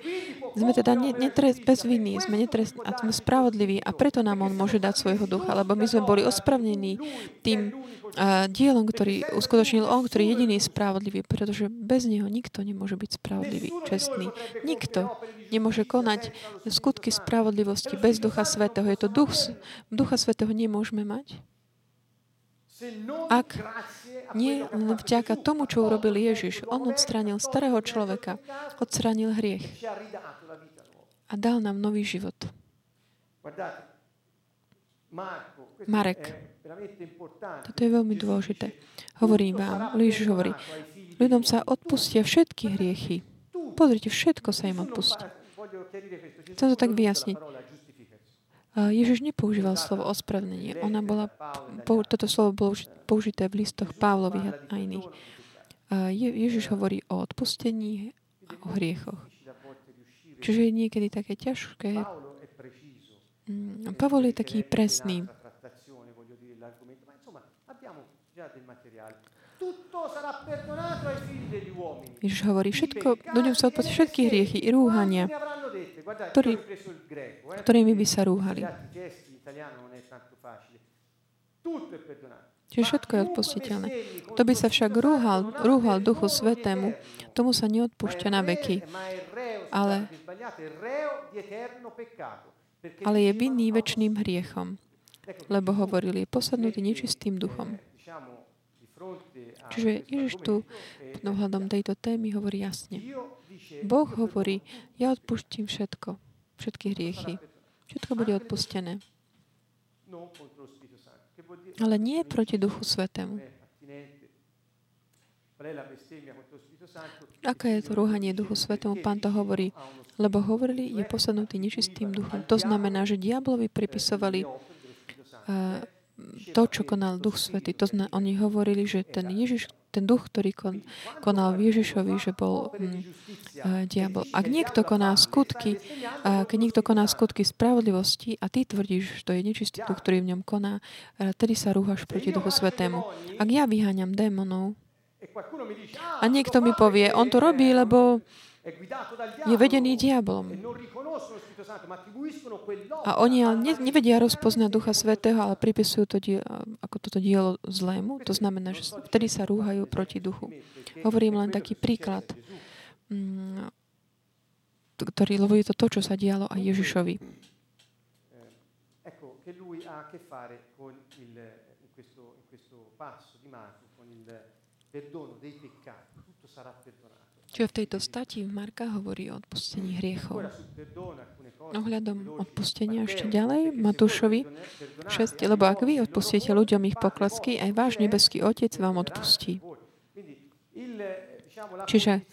Sme teda netrest, bez viny, sme netrest, a sme spravodliví a preto nám On môže dať svojho ducha, lebo my sme boli ospravnení tým uh, dielom, ktorý uskutočnil On, ktorý je jediný spravodlivý, pretože bez Neho nikto nemôže byť spravodlivý, čestný. Nikto nemôže konať skutky spravodlivosti bez Ducha Svetého. Je to Duch, Ducha Svetého nemôžeme mať. Ak nie vďaka tomu, čo urobil Ježiš, On odstranil starého človeka, odstranil hriech a dal nám nový život. Marek. Toto je veľmi dôležité. Hovorím vám, Ježiš hovorí, ľuďom sa odpustia všetky hriechy. Pozrite, všetko sa im odpustí. Chcem to tak vyjasniť. Ježiš nepoužíval slovo ospravnenie. Ona bola, toto slovo bolo použité v listoch Pavlových a iných. Ježiš hovorí o odpustení a o hriechoch. Čiže je niekedy také ťažké. Mm, Pavol je taký presný. Ježiš hovorí, všetko, ľuďom sa odpustí všetky hriechy i rúhania, ktorý, ktorými by sa rúhali. Čiže všetko je odpustiteľné. Kto by sa však rúhal, rúhal Duchu Svetému, tomu sa neodpúšťa na veky. Ale, ale je vinný väčšným hriechom, lebo hovorili, je posadnutý nečistým duchom. Čiže Ježiš tu pod ohľadom tejto témy hovorí jasne. Boh hovorí, ja odpustím všetko, všetky hriechy. Všetko bude odpustené ale nie proti Duchu Svetému. Aké je to rúhanie Duchu Svetému? Pán to hovorí, lebo hovorili, je posadnutý nečistým duchom. To znamená, že diablovi pripisovali uh, to, čo konal Duch Svetý. To znamená, oni hovorili, že ten Ježiš, ten duch, ktorý kon, konal v Ježišovi, že bol mm, uh, diabol. Ak niekto koná skutky, uh, keď niekto koná skutky spravodlivosti a ty tvrdíš, že to je nečistý duch, ktorý v ňom koná, uh, tedy sa rúhaš proti Duchu Svetému. Ak ja vyháňam démonov a niekto mi povie, on to robí, lebo je vedený diablom. A oni ale nevedia rozpoznať Ducha Svetého, ale pripisujú to dielo, ako toto dielo zlému. To znamená, že vtedy sa rúhajú proti duchu. Hovorím len taký príklad, mm, ktorý, lebo je to to, čo sa dialo aj Ježišovi. perdono dei peccati, tutto sarà perdonato. Čiže v tejto stati Marka hovorí o odpustení hriechov. Ohľadom odpustenia ešte ďalej, Matúšovi 6, lebo ak vy odpustíte ľuďom ich poklasky, aj váš nebeský Otec vám odpustí. Čiže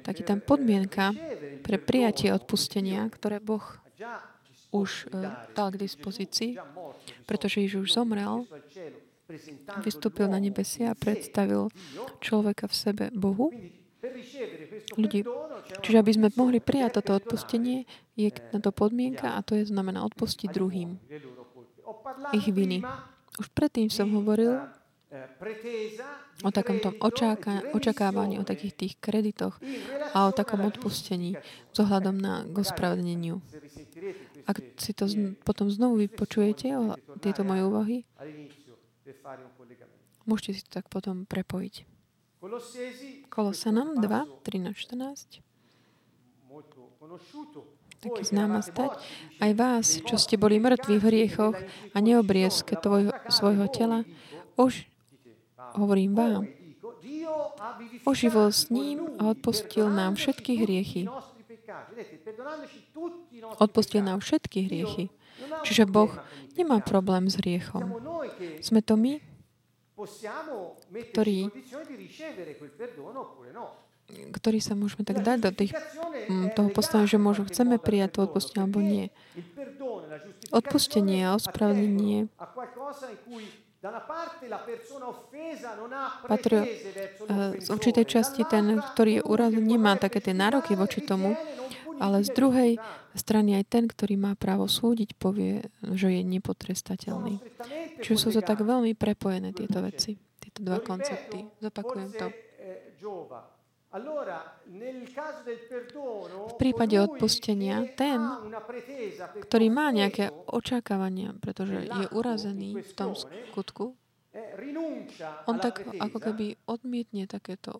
taký tam podmienka pre prijatie odpustenia, ktoré Boh už uh, dal k dispozícii, pretože Ježiš zomrel, vystúpil na nebesia a predstavil človeka v sebe Bohu, ľudí. Čiže aby sme mohli prijať toto odpustenie, je na to podmienka a to je znamená odpustiť druhým ich viny. Už predtým som hovoril o takomto očaká, očakávaní, o takých tých kreditoch a o takom odpustení s ohľadom na ospravedlneniu. Ak si to potom znovu vypočujete o tieto moje úvahy, môžete si to tak potom prepojiť. Kolosanom 2, 13, 14 taký známa stať. Aj vás, čo ste boli mŕtvi v hriechoch a neobriezke tvojho, svojho tela, už hovorím vám, oživol s ním a odpustil nám všetky hriechy. Odpustil nám všetky hriechy. Čiže Boh nemá problém s hriechom. Sme to my, ktorí, ktorí sa môžeme tak dať do tých, toho postavenia, že môžu, chceme prijať to odpustenie alebo nie. Odpustenie a ospravedlenie patrí eh, z určitej časti ten, ktorý je urazený, nemá také tie nároky voči tomu, ale z druhej strany aj ten, ktorý má právo súdiť, povie, že je nepotrestateľný. Čiže sú to tak veľmi prepojené tieto veci, tieto dva koncepty. Zopakujem to. V prípade odpustenia ten, ktorý má nejaké očakávania, pretože je urazený v tom skutku, on tak ako keby odmietne takéto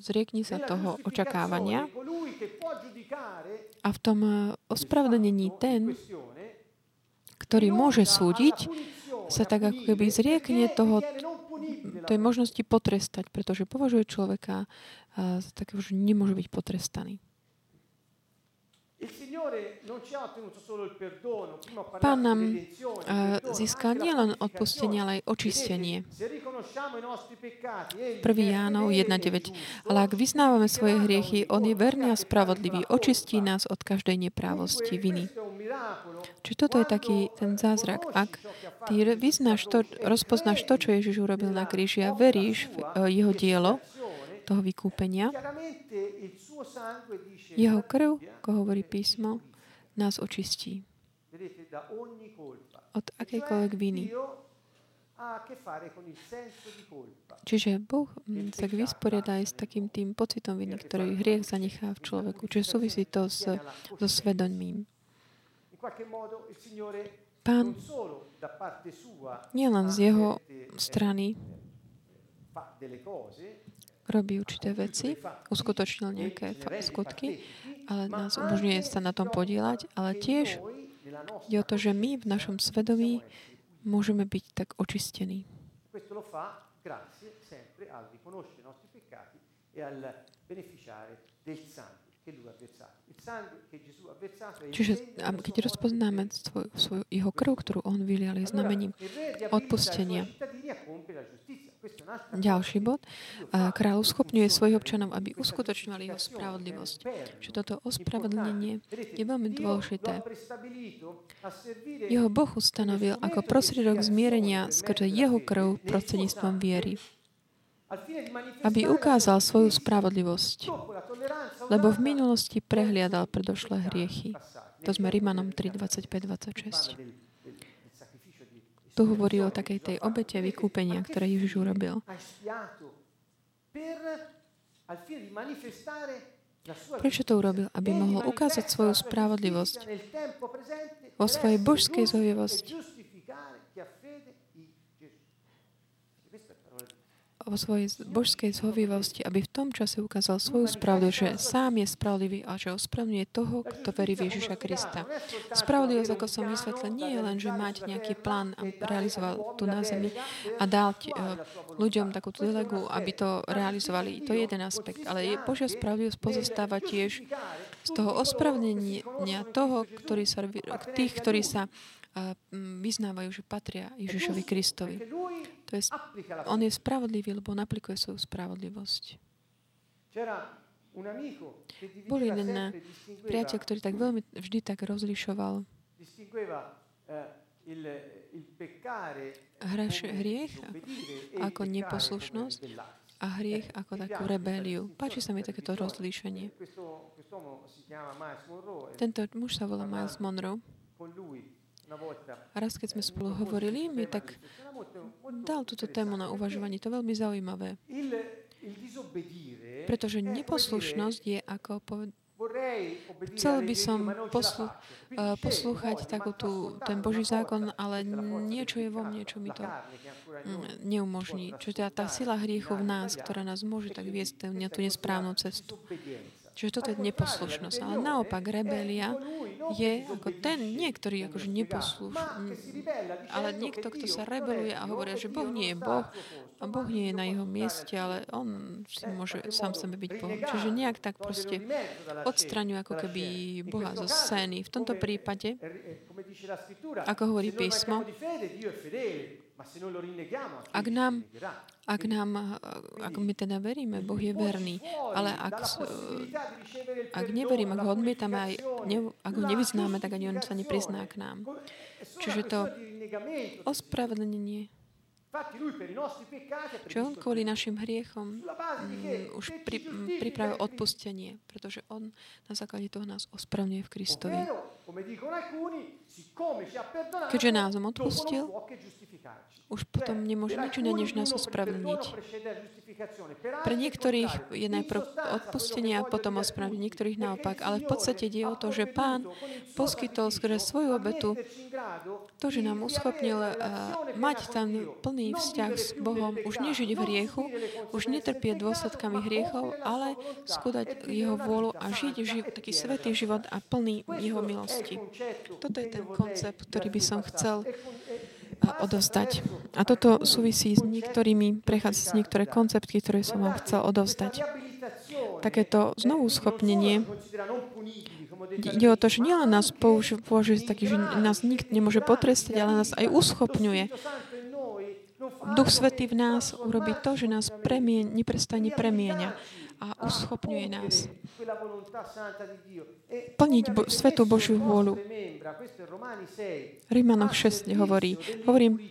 zriekni sa toho očakávania a v tom eh, ospravedlnení ten, ktorý môže súdiť, sa tak ako keby zriekne toho, tej možnosti potrestať, pretože považuje človeka eh, za takého, že nemôže byť potrestaný. Pán nám získal nielen odpustenie, ale aj očistenie. 1. Jánov 1.9. Ale ak vyznávame svoje hriechy, On je verný a spravodlivý, očistí nás od každej neprávosti, viny. Čiže toto je taký ten zázrak. Ak ty vyznáš to, rozpoznáš to, čo Ježiš urobil na kríži a veríš v uh, jeho dielo, toho vykúpenia, jeho krv, ako hovorí písmo, nás očistí od akejkoľvek viny. Čiže Boh sa vysporiada aj s takým tým pocitom viny, ktorý hriech zanechá v človeku. Čiže súvisí to s, so svedomím. Pán nielen z jeho strany robí určité veci, uskutočnil nejaké skutky, ale nás umožňuje sa na tom podielať, ale tiež je o to, že my v našom svedomí môžeme byť tak očistení. Čiže keď rozpoznáme svoj, svoj, jeho krv, ktorú on vylial, je znamením odpustenia. Ďalší bod. Kráľ uschopňuje svojich občanov, aby uskutočňovali jeho spravodlivosť. Čiže toto ospravedlnenie je veľmi dôležité. Jeho Boh ustanovil ako prostriedok zmierenia skrze jeho krv prostredníctvom viery aby ukázal svoju spravodlivosť, lebo v minulosti prehliadal predošlé hriechy. To sme Rimanom 3, 25, 26. Tu hovorí o takej tej obete vykúpenia, ktoré Ježiš urobil. Prečo to urobil? Aby mohol ukázať svoju spravodlivosť vo svojej božskej zhovivosti vo svojej božskej zhovivosti, aby v tom čase ukázal svoju spravodlivosť, že sám je spravodlivý a že ospravedlňuje toho, kto verí v Ježiša Krista. Spravodlivosť, ako som vysvetlil, nie je len, že mať nejaký plán a realizoval tu na zemi a dať uh, ľuďom takúto delegu, aby to realizovali. To je jeden aspekt. Ale je Božia spravodlivosť pozostáva tiež z toho ospravedlnenia toho, ktorý sa, tých, ktorí sa vyznávajú, že patria Ježišovi Kristovi. To je, on je spravodlivý, lebo on aplikuje svoju spravodlivosť. Bol jeden priateľ, ktorý tak veľmi vždy tak rozlišoval peccare Hraš, hriech e ako neposlušnosť a hriech ako takú rebéliu. Páči sa mi takéto rozlíšenie. Tento muž sa volá Miles Monroe. Raz, keď sme spolu hovorili, mi tak dal túto tému na uvažovanie. To je veľmi zaujímavé. Pretože neposlušnosť je ako poved- Chcel by som poslu- scelgo, poslúchať takú ten Boží zákon, ale niečo je vo mne, čo mi to mm, neumožní. Čo je tá, sila hriechu v nás, ktorá nás môže tak viesť na tú nesprávnu cestu. Čiže toto je neposlušnosť. Ale naopak, rebelia je ako ten, nie ktorý akože neposlúš, ale niekto, kto sa rebeluje a hovorí, že Boh nie je Boh a Boh nie je na jeho mieste, ale on si môže sám sebe byť Boh. Čiže nejak tak proste odstraňuje ako keby Boha zo scény. V tomto prípade, ako hovorí písmo, ak nám, ak nám, ak my teda veríme, Boh je verný, ale ak, ak neveríme, ak ho odmietame, aj ne, ak ho nevyznáme, tak ani on sa neprizná k nám. Čiže to ospravedlnenie, čo on kvôli našim hriechom mm, už pri, mm, pripravil odpustenie, pretože on na základe toho nás ospravňuje v Kristovi. Keďže nás odpustil, Už potom nemôže nič iné, než nás ospravedlniť. Pre niektorých je najprv odpustenie a potom ospravedlenie, niektorých naopak. Ale v podstate ide o to, že Pán poskytol skrze svoju obetu to, že nám uschopnil uh, mať ten plný vzťah s Bohom, už nežiť v hriechu, už netrpieť dôsledkami hriechov, ale skúdať Jeho vôľu a žiť živ, taký svetý život a plný Jeho milosti. Toto je ten koncept, ktorý by som chcel odovzdať. A toto súvisí s niektorými, prechádza s niektoré koncepty, ktoré som vám chcel odovzdať. Takéto znovu schopnenie ide o to, že nielen nás použ- považuje za taký, že nás nikto nemôže potrestať, ale nás aj uschopňuje. Duch Svetý v nás urobí to, že nás premien, neprestane premieňa a uschopňuje nás. plniť bo- svetú Božiu vôľu. Rímanoch 6 hovorí, hovorím,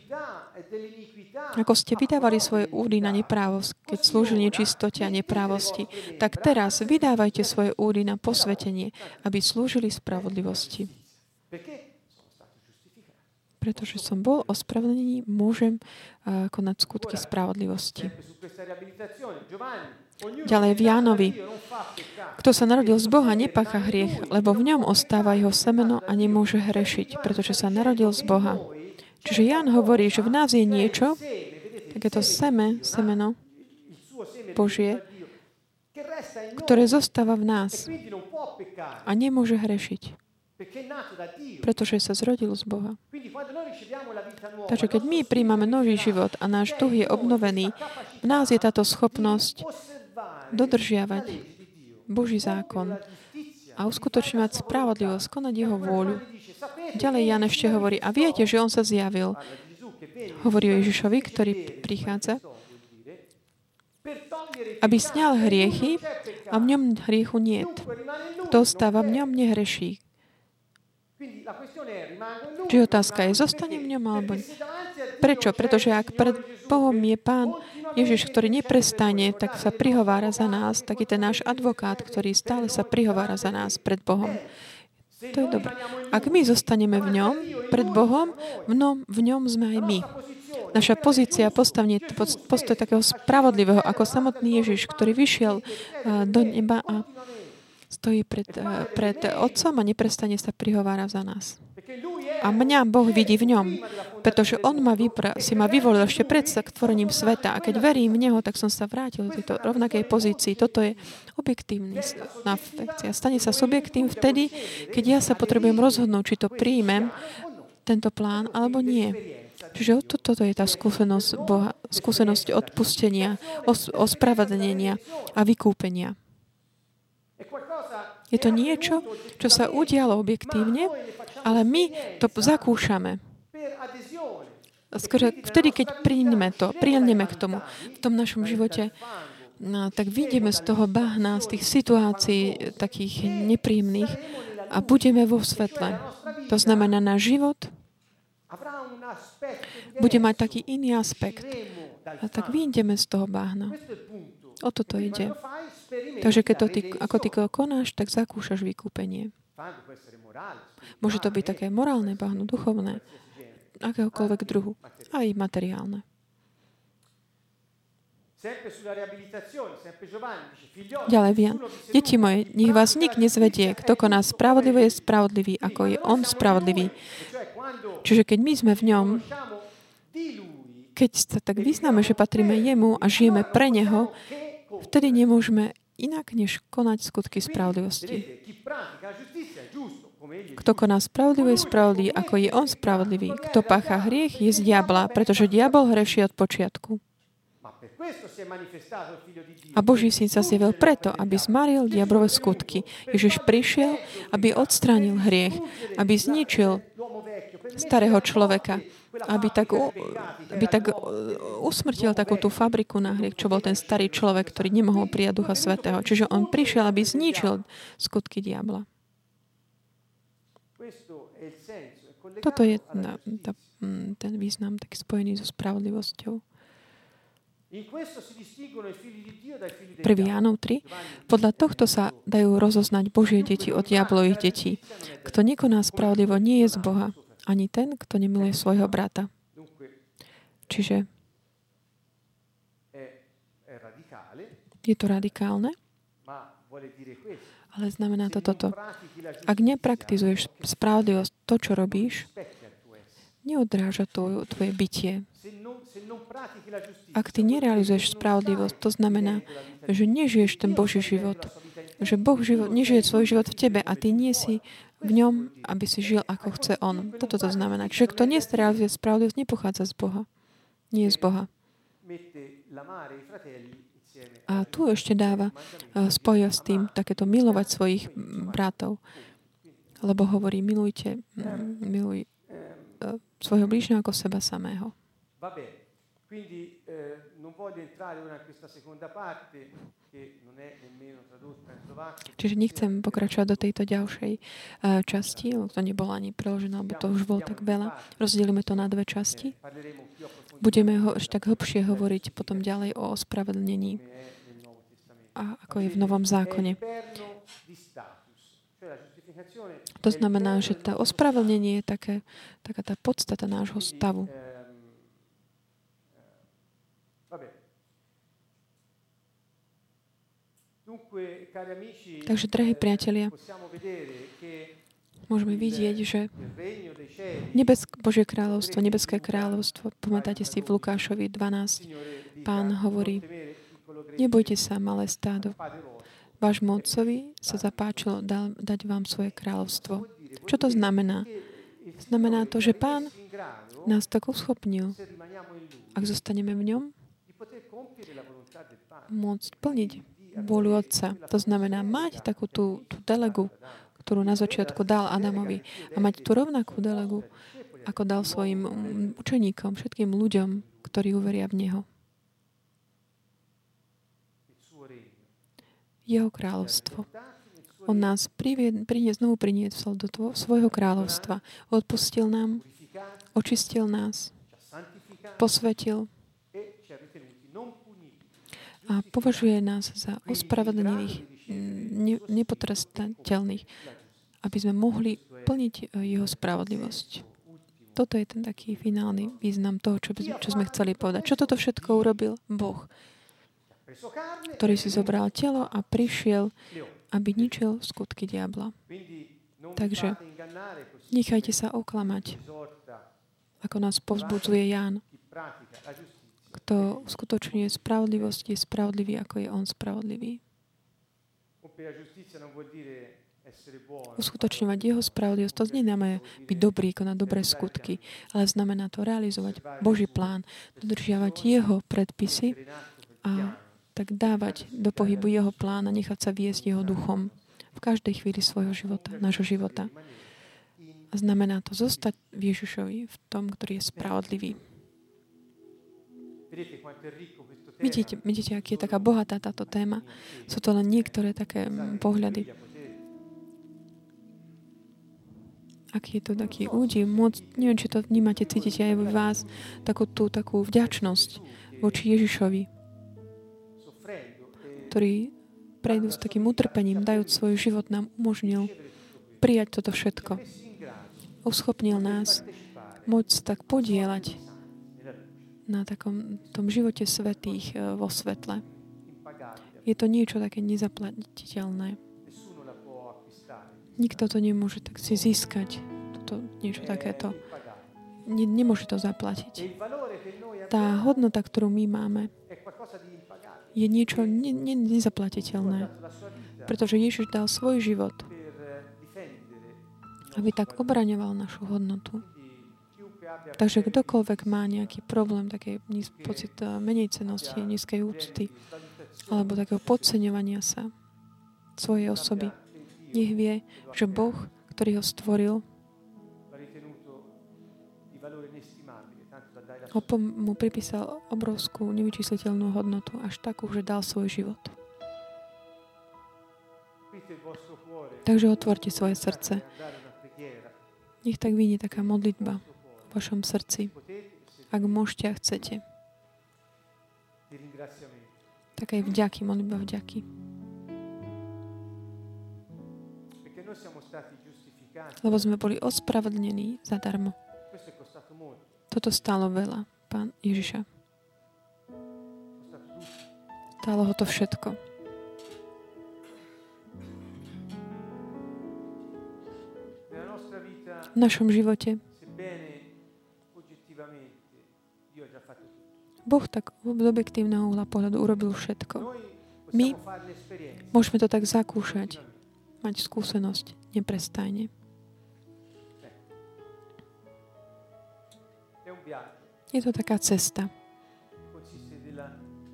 ako ste vydávali svoje údy na neprávosť, keď slúžili nečistote a neprávosti, tak teraz vydávajte svoje údy na posvetenie, aby slúžili spravodlivosti. Pretože som bol ospravedlený, môžem uh, konať skutky spravodlivosti. Ďalej v Jánovi. Kto sa narodil z Boha, nepácha hriech, lebo v ňom ostáva jeho semeno a nemôže hrešiť, pretože sa narodil z Boha. Čiže Ján hovorí, že v nás je niečo, takéto seme, semeno Božie, ktoré zostáva v nás a nemôže hrešiť, pretože sa zrodil z Boha. Takže keď my príjmame nový život a náš duch je obnovený, v nás je táto schopnosť dodržiavať Boží zákon a uskutočňovať spravodlivosť, konať jeho vôľu. Ďalej Jan ešte hovorí, a viete, že on sa zjavil. Hovorí o Ježišovi, ktorý prichádza, aby sňal hriechy a v ňom hriechu niet. Kto ostáva v ňom, nehreší. Čiže otázka je, zostane v ňom alebo? Prečo? Pretože ak pred Bohom je Pán Ježiš, ktorý neprestane, tak sa prihovára za nás, taký ten náš advokát, ktorý stále sa prihovára za nás pred Bohom. To je dobré. Ak my zostaneme v ňom, pred Bohom, v ňom, v ňom sme aj my. Naša pozícia, postavenie, postoj takého spravodlivého, ako samotný Ježiš, ktorý vyšiel do neba a stojí pred, pred Otcom a neprestane sa prihovára za nás. A mňa Boh vidí v ňom, pretože On ma vypra- si ma vyvolil ešte pred tvorením sveta. A keď verím v Neho, tak som sa vrátil do tejto rovnakej pozícii. Toto je objektívny afekcia. Stane sa subjektívnym vtedy, keď ja sa potrebujem rozhodnúť, či to príjmem, tento plán, alebo nie. Čiže to, toto je tá skúsenosť Boha, skúsenosť odpustenia, os, ospravedlnenia a vykúpenia. Je to niečo, čo sa udialo objektívne, ale my to zakúšame. Skôr vtedy, keď príjmeme to, príjmeme k tomu v tom našom živote, no, tak vidíme z toho bahna, z tých situácií takých nepríjemných a budeme vo svetle. To znamená, náš život bude mať taký iný aspekt. A tak vyjdeme z toho bahna. O toto ide. Takže keď to ty, ako ty konáš, tak zakúšaš vykúpenie. Môže to byť také morálne bahno, duchovné, akéhokoľvek druhu, aj materiálne. Ďalej Vian. Deti moje, nech vás nik nezvedie. Kto è koná spravodlivo, je spravodlivý, ako je on spravodlivý. e Čiže keď my sme v ňom, keď sa tak vyznáme, že patríme jemu a žijeme pre neho, vtedy nemôžeme inak, než konať skutky spravodlivosti. Kto koná spravodlivo, je spravodlivý, ako je on spravodlivý. Kto pácha hriech, je z diabla, pretože diabol hreší od počiatku. A Boží syn sa zjavil preto, aby zmaril diabrové skutky. Ježiš prišiel, aby odstránil hriech, aby zničil starého človeka, aby tak, aby tak usmrtil takú tú fabriku na hriech, čo bol ten starý človek, ktorý nemohol prijať Ducha Svetého. Čiže on prišiel, aby zničil skutky diabla. Toto je tá, mm, ten význam taký spojený so spravodlivosťou. In questo si distinguono i figli di Dio dai figli dei 1. diavoli. Jánov 3. Giovanni Podľa tohto sa dajú rozoznať Božie deti od diablových detí. Kto nekoná spravodlivo, nie je z Boha. Ani ten, kto nemiluje svojho brata. Čiže je to radikálne, ale znamená to toto. Ak nepraktizuješ spravodlivosť, to, čo robíš, neodráža tvoje, tvoje bytie. Ak ty nerealizuješ spravodlivosť, to znamená, že nežiješ ten Boží život. Že Boh život, nežije svoj život v tebe a ty nie si v ňom, aby si žil ako chce On. Toto to znamená. Čiže kto nerealizuje spravodlivosť, nepochádza z Boha. Nie z Boha. A tu ešte dáva, eh, spoja s tým takéto milovať svojich bratov. Lebo hovorí, milujte, miluj eh, svojho blížneho ako seba samého. Quindi eh, non voglio entrare ora in questa seconda parte Čiže nechcem pokračovať do tejto ďalšej eh, časti, lebo to nebolo ani preložené, lebo to už bolo tak veľa. Rozdielime to na dve časti. Approfonditamente Budeme ho ešte tak hlbšie hovoriť potom ďalej o ospravedlnení a ako je v Novom zákone. To znamená, že tá nostro ospravedlnenie je také, taká tá podstata nášho stavu. Takže, drahí eh, priatelia, môžeme vidieť, že nebesk- Božie kráľovstvo, nebeské kráľovstvo, pamätáte si v Lukášovi 12, Signore dica, Pán "Non hovorí, nebojte sa, malé stádo, Padre vostro". vášmu otcovi sa zapáčilo dať vám svoje kráľovstvo. Čo to znamená? Znamená to, že Pán nás tak uschopnil, ak zostaneme v ňom, môcť plniť vôľu Otca. To znamená mať takú tú, tú delegu, ktorú na začiatku dal Adamovi a mať tú rovnakú delegu, ako dal svojim učeníkom, všetkým ľuďom, ktorí uveria v Neho. Jeho kráľovstvo. On nás privie, prinie, znovu priniesol do tvo, svojho kráľovstva. Odpustil nám, očistil nás, posvetil a považuje nás za ospravedlených, ne, nepotrestateľných, aby sme mohli plniť e, jeho spravodlivosť. Toto je ten taký finálny význam toho, čo, by, čo sme chceli povedať. Čo toto všetko urobil? Boh, ktorý si zobral telo a prišiel, aby ničil skutky diabla. Takže Nechajte sa oklamať, ako nás povzbudzuje Ján. Kto uskutočňuje spravodlivosť, je spravodlivý, ako je on spravodlivý. Uskutočňovať jeho spravodlivosť, to neznamená byť dobrý, konať dobré skutky, ale znamená to realizovať Boží plán, dodržiavať jeho predpisy a tak dávať do pohybu jeho plán a nechať sa viesť jeho duchom v každej chvíli svojho života, nášho života. A znamená to zostať v Ježišovi, v tom, ktorý je spravodlivý. Vidíte, vidíte, aký je taká bohatá táto téma. Sú to len niektoré také pohľady. Aký je to taký údiv. Môcť, neviem, či to vnímate, cítite aj v vás takú tú takú vďačnosť voči Ježišovi, ktorý prejdú s takým utrpením, dajúc svoj život, nám umožnil prijať toto všetko. Uschopnil nás môcť tak podielať na takom tom živote svetých e, vo svetle. Je to niečo také nezaplatiteľné. Nikto to nemôže tak si získať. Toto, niečo takéto. Ne, nemôže to zaplatiť. Tá hodnota, ktorú my máme, je niečo ne, ne, nezaplatiteľné. Pretože Ježiš dal svoj život, aby tak obraňoval našu hodnotu. Takže kdokoľvek má nejaký problém, taký pocit eh, menej cenosti, nízkej úcty, alebo takého podceňovania sa svojej osoby, nech vie, že Boh, ktorý ho stvoril, ho mu pripísal obrovskú, nevyčísliteľnú hodnotu, až takú, že dal svoj život. Takže otvorte svoje srdce. Nech tak vynie taká modlitba v vašom srdci, ak môžete a chcete. Také vďaky, modlitba vďaky. Lebo sme boli ospravedlnení zadarmo. Toto stalo veľa, pán Ježiša. Stalo ho to všetko. V našom živote Boh tak z objektívneho uhla pohľadu urobil všetko. My môžeme to tak zakúšať, mať skúsenosť neprestajne. Je to taká cesta,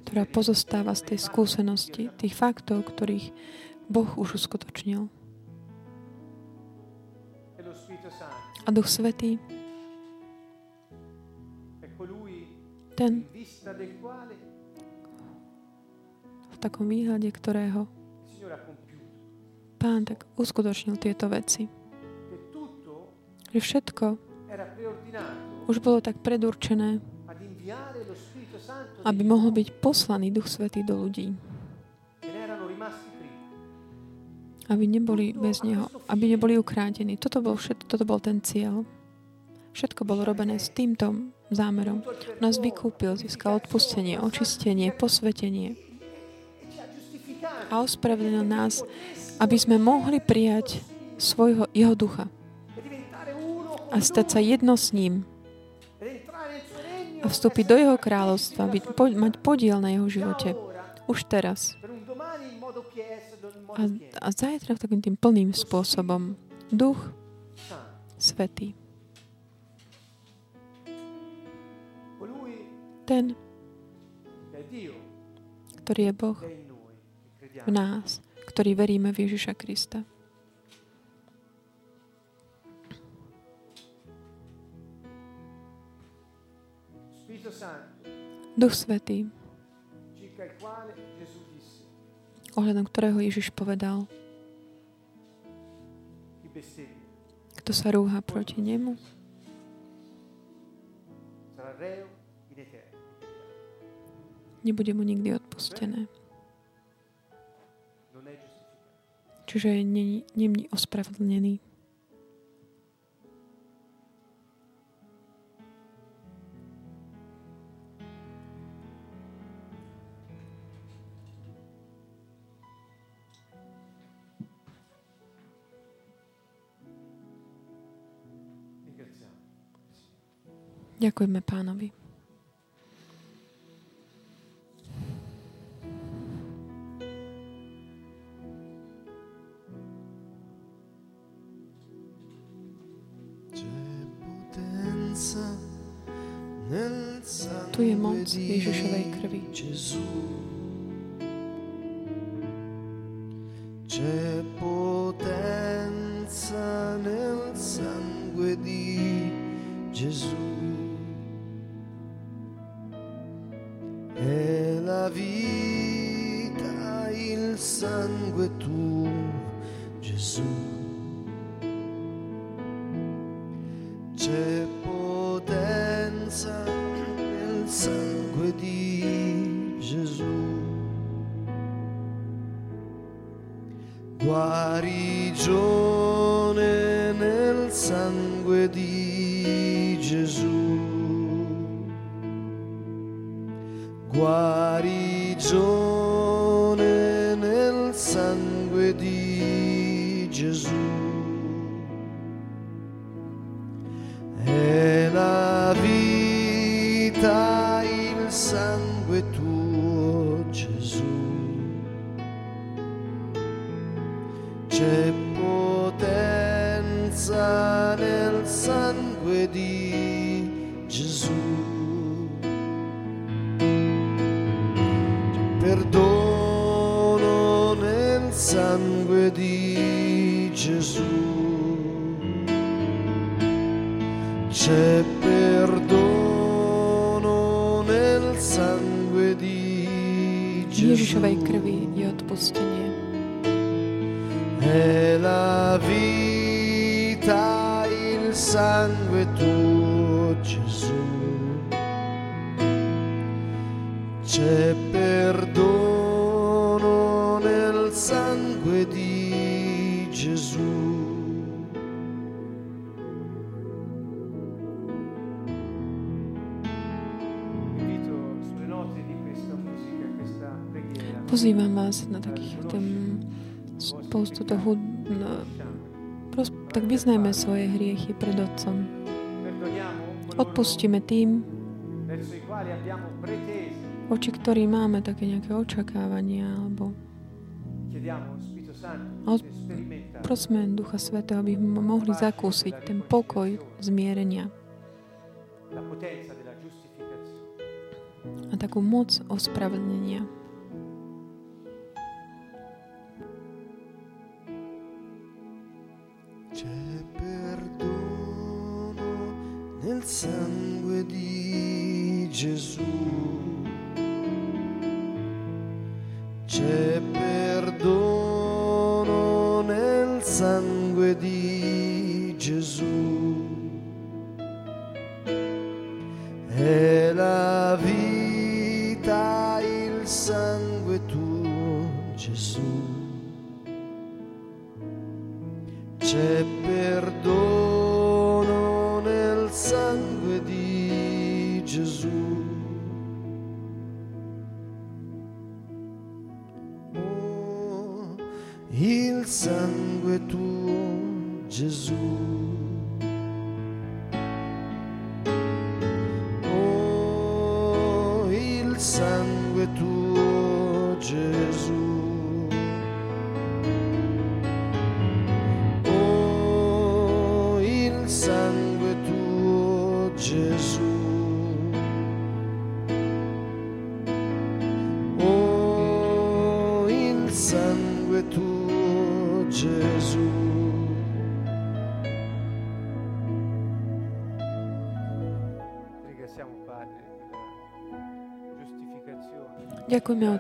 ktorá pozostáva z tej skúsenosti, tých faktov, ktorých Boh už uskutočnil. A Duch Svetý, ten, v takom výhľade, ktorého Pán tak uskutočnil tieto veci. Že všetko už bolo tak predurčené, aby mohol byť poslaný Duch Svetý do ľudí. Aby neboli bez Neho, aby neboli ukrátení. Toto bol, všetko, toto bol ten cieľ. Všetko bolo robené s týmto zámerom. Nás vykúpil, získal odpustenie, očistenie, posvetenie a ospravedlnil nás, aby sme mohli prijať svojho, jeho ducha a stať sa jedno s ním a vstúpiť do jeho kráľovstva, byť, po, mať podiel na jeho živote. Už teraz. A, a zajtra takým tým plným spôsobom. Duch Svetý. Ten, ktorý je Boh v nás, ktorý veríme v Ježiša Krista. Duch Svetý, ohľadom ktorého Ježiš povedal, kto sa rúha proti nemu, nebude mu nikdy odpustené. Čiže je není ospravedlnený. Ďakujeme pánovi. Tu je moc Ježišovej krvi. Coloro Odpustíme tým, verso i quali abbiamo pretese. oči ktorý máme také nejaké očakávania, alebo prosme Ducha Svetého, aby mohli zakúsiť ten pokoj zmierenia a takú moc ospravedlnenia. Nel sangue di Gesù. C'è perdono nel sangue di Gesù.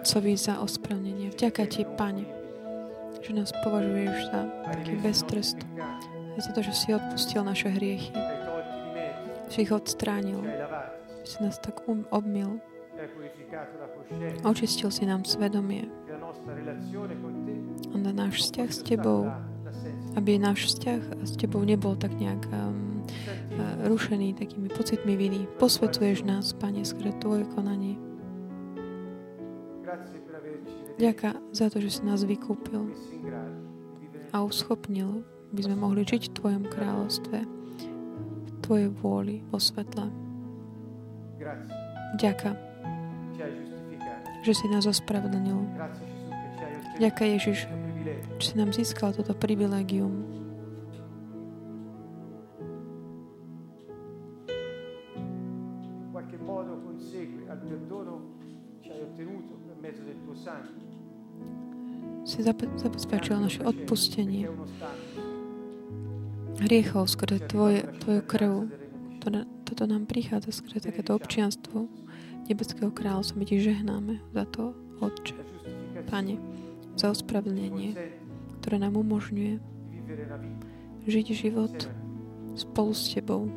Otcovi za ospravnenie. Vďaka Ti, Pane, že nás považuješ za taký bez trestu. Za to, že si odpustil naše hriechy, že ich odstránil, že si nás tak um, obmil, očistil si nám svedomie a na náš vzťah s Tebou, aby náš vzťah s Tebou nebol tak nejak um, uh, rušený takými pocitmi viny. Posvetuješ nás, Pane, skrze Tvoje konanie. Ďaká za to, že si nás vykúpil a uschopnil, aby sme mohli žiť v Tvojom kráľovstve, v Tvojej vôli, vo svetle. Ďaká, že si nás ospravedlnil. Che Ďaká Ježiš, že si nám získal toto privilegium. In qualche modo consegue al perdono ci hai ottenuto Si zabe- zabezpečil naše odpustenie. hriechov skrze Tvoje, Tvoju krv. toto nám prichádza skrze takéto občianstvo Nebeského kráľovstva. My Ti žehnáme za to, Otče, Pane, za ospravedlnenie, ktoré nám umožňuje žiť život spolu s Tebou,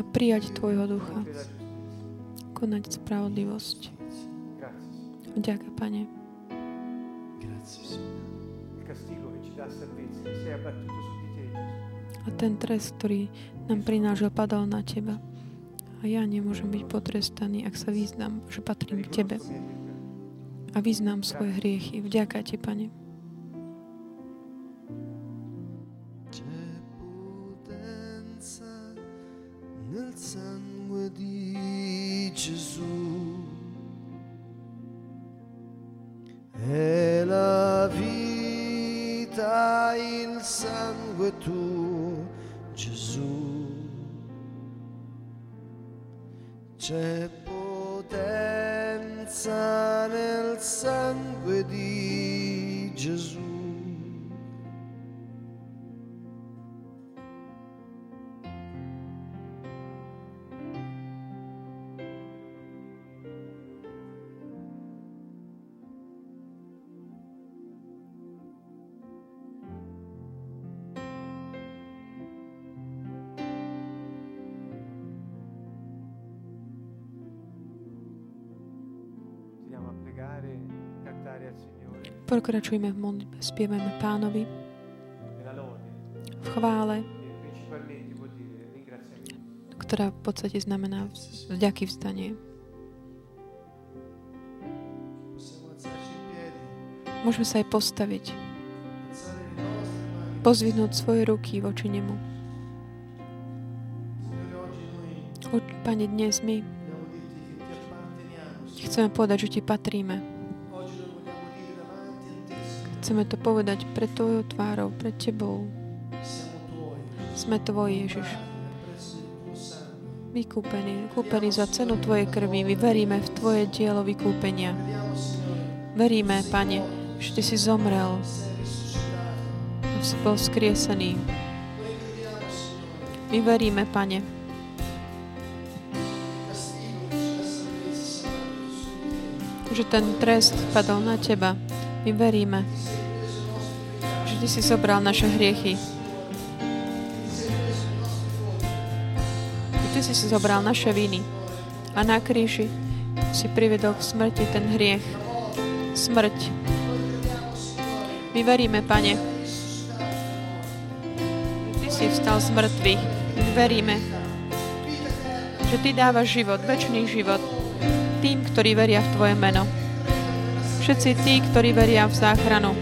a prijať Tvojho ducha, konať spravodlivosť. Ďakujem, Pane. A ten trest, ktorý nám prinášal, padal na Teba. A ja nemôžem byť potrestaný, ak sa vyznám, že patrím k Tebe. A vyznám svoje hriechy. Vďaka Ti, Pane. Pokračujme v modlitbe, spievajme Pánovi v chvále, ktorá v podstate znamená vďaky piedi, Môžeme sa aj postaviť, pozvihnúť svoje ruky voči Nemu. Pane, dnes my chceme povedať, že Ti patríme. Chceme to povedať pred Tvojou tvárou, pred Tebou. Sme Tvoji, Ježiš. Vykúpení, kúpení za cenu Tvojej krvi. My veríme v Tvoje dielo vykúpenia. Veríme, Pane, že Ty si zomrel a si bol skriesený. My veríme, Pane, že ten trest padol na Teba. My veríme, Ty si zobral naše hriechy. Ty si si zobral naše viny. A na kríži si privedol k smrti ten hriech. Smrť. My veríme, Pane, Ty si vstal z mŕtvych. My veríme, že Ty dávaš život, väčší život tým, ktorí veria v Tvoje meno. Všetci tí, ktorí veria v záchranu,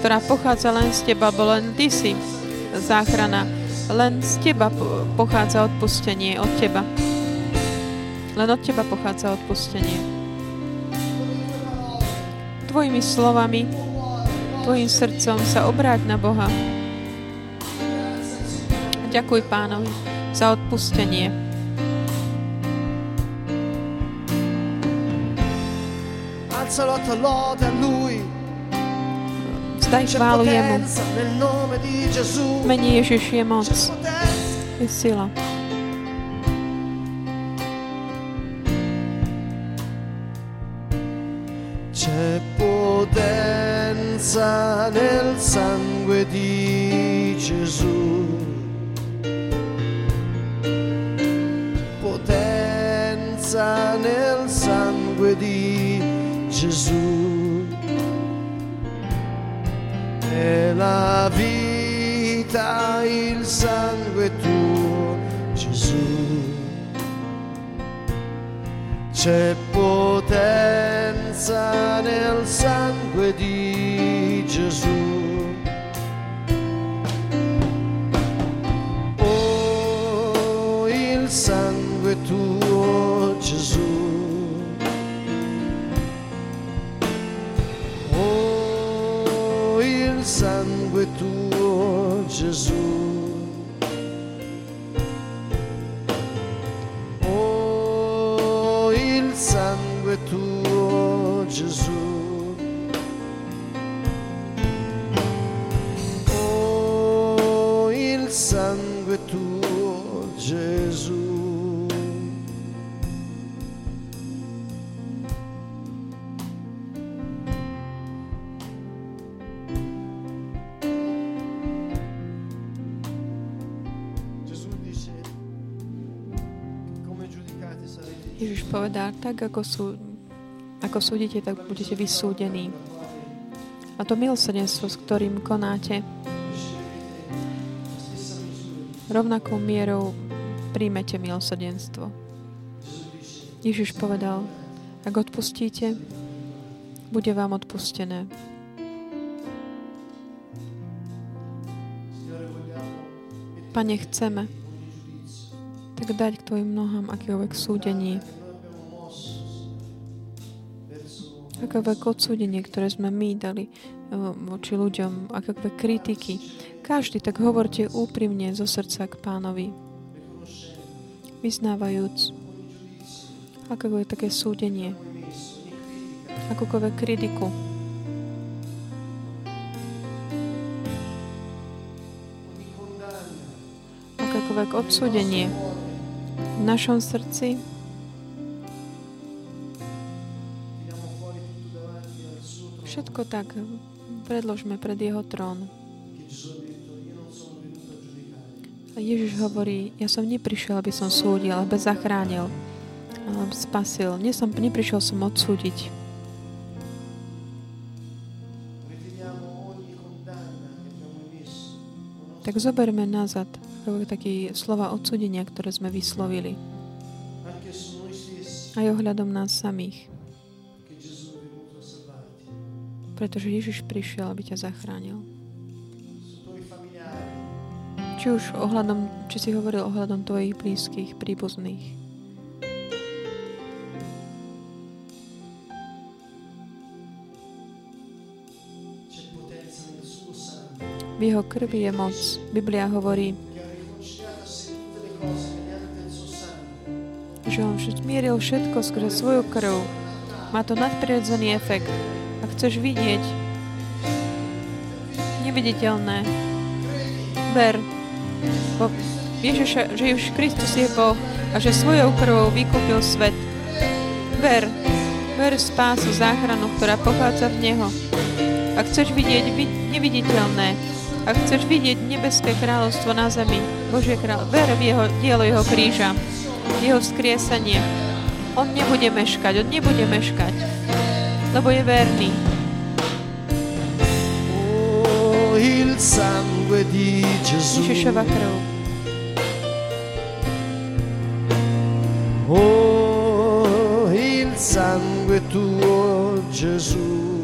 ktorá pochádza len z Teba, bo len Ty si záchrana. Len z Teba po- pochádza odpustenie, od Teba. Len od Teba pochádza odpustenie. Tvojimi slovami, Tvojim srdcom sa obráť na Boha. Ďakuj Pánovi za odpustenie. Alza lotta lode a Lui. Vzdaj C'è chválu Jemu. mene Ježiš je moc, je sila. C'è potenza tak ako sú Ako súdite, tak budete vysúdení. A to milosrdenstvo, s ktorým konáte, rovnakou mierou príjmete milosrdenstvo. Ježiš povedal, ak odpustíte, bude vám odpustené. Pane, chceme tak dať k Tvojim nohám akéhoľvek súdenie, akéhoľvek odsúdenie, ktoré sme my dali eh, voči ľuďom, akéhoľvek kritiky. Každý tak hovorte úprimne zo srdca k pánovi, vyznávajúc akékoľvek také súdenie, akúkoľvek kritiku. Akékoľvek odsúdenie v našom srdci Všetko tak predložme pred jeho trón. A Ježiš hovorí, ja som neprišiel, aby som súdil, aby zachránil, ale spasil. Nie som, neprišiel som odsúdiť. Tak zoberme nazad také slova odsúdenia, ktoré sme vyslovili. Aj ohľadom nás samých. Pretože Ježiš prišiel, aby ťa zachránil. Či už ohľadom, či si hovoril ohľadom tvojich blízkych, príbuzných. V jeho krvi je moc. Biblia hovorí, že on zmieril všetko skrze svoju krv. Má to nadprirodzený efekt. Chceš vidieť neviditeľné, ver bo Ježiša, že Ježiš Kristus je Boh a že svojou krvou vykúpil svet. Ver, ver spásu, záchranu, ktorá pochádza v Neho. Ak chceš vidieť neviditeľné, ak chceš vidieť nebeské kráľovstvo na zemi, Božie kráľ, ver v jeho, dielo jeho kríža, jeho vzkriesanie. On nebude meškať, on nebude meškať lebo je verný. Sangue di Gesù. Oh, il sangue tuo, Gesù.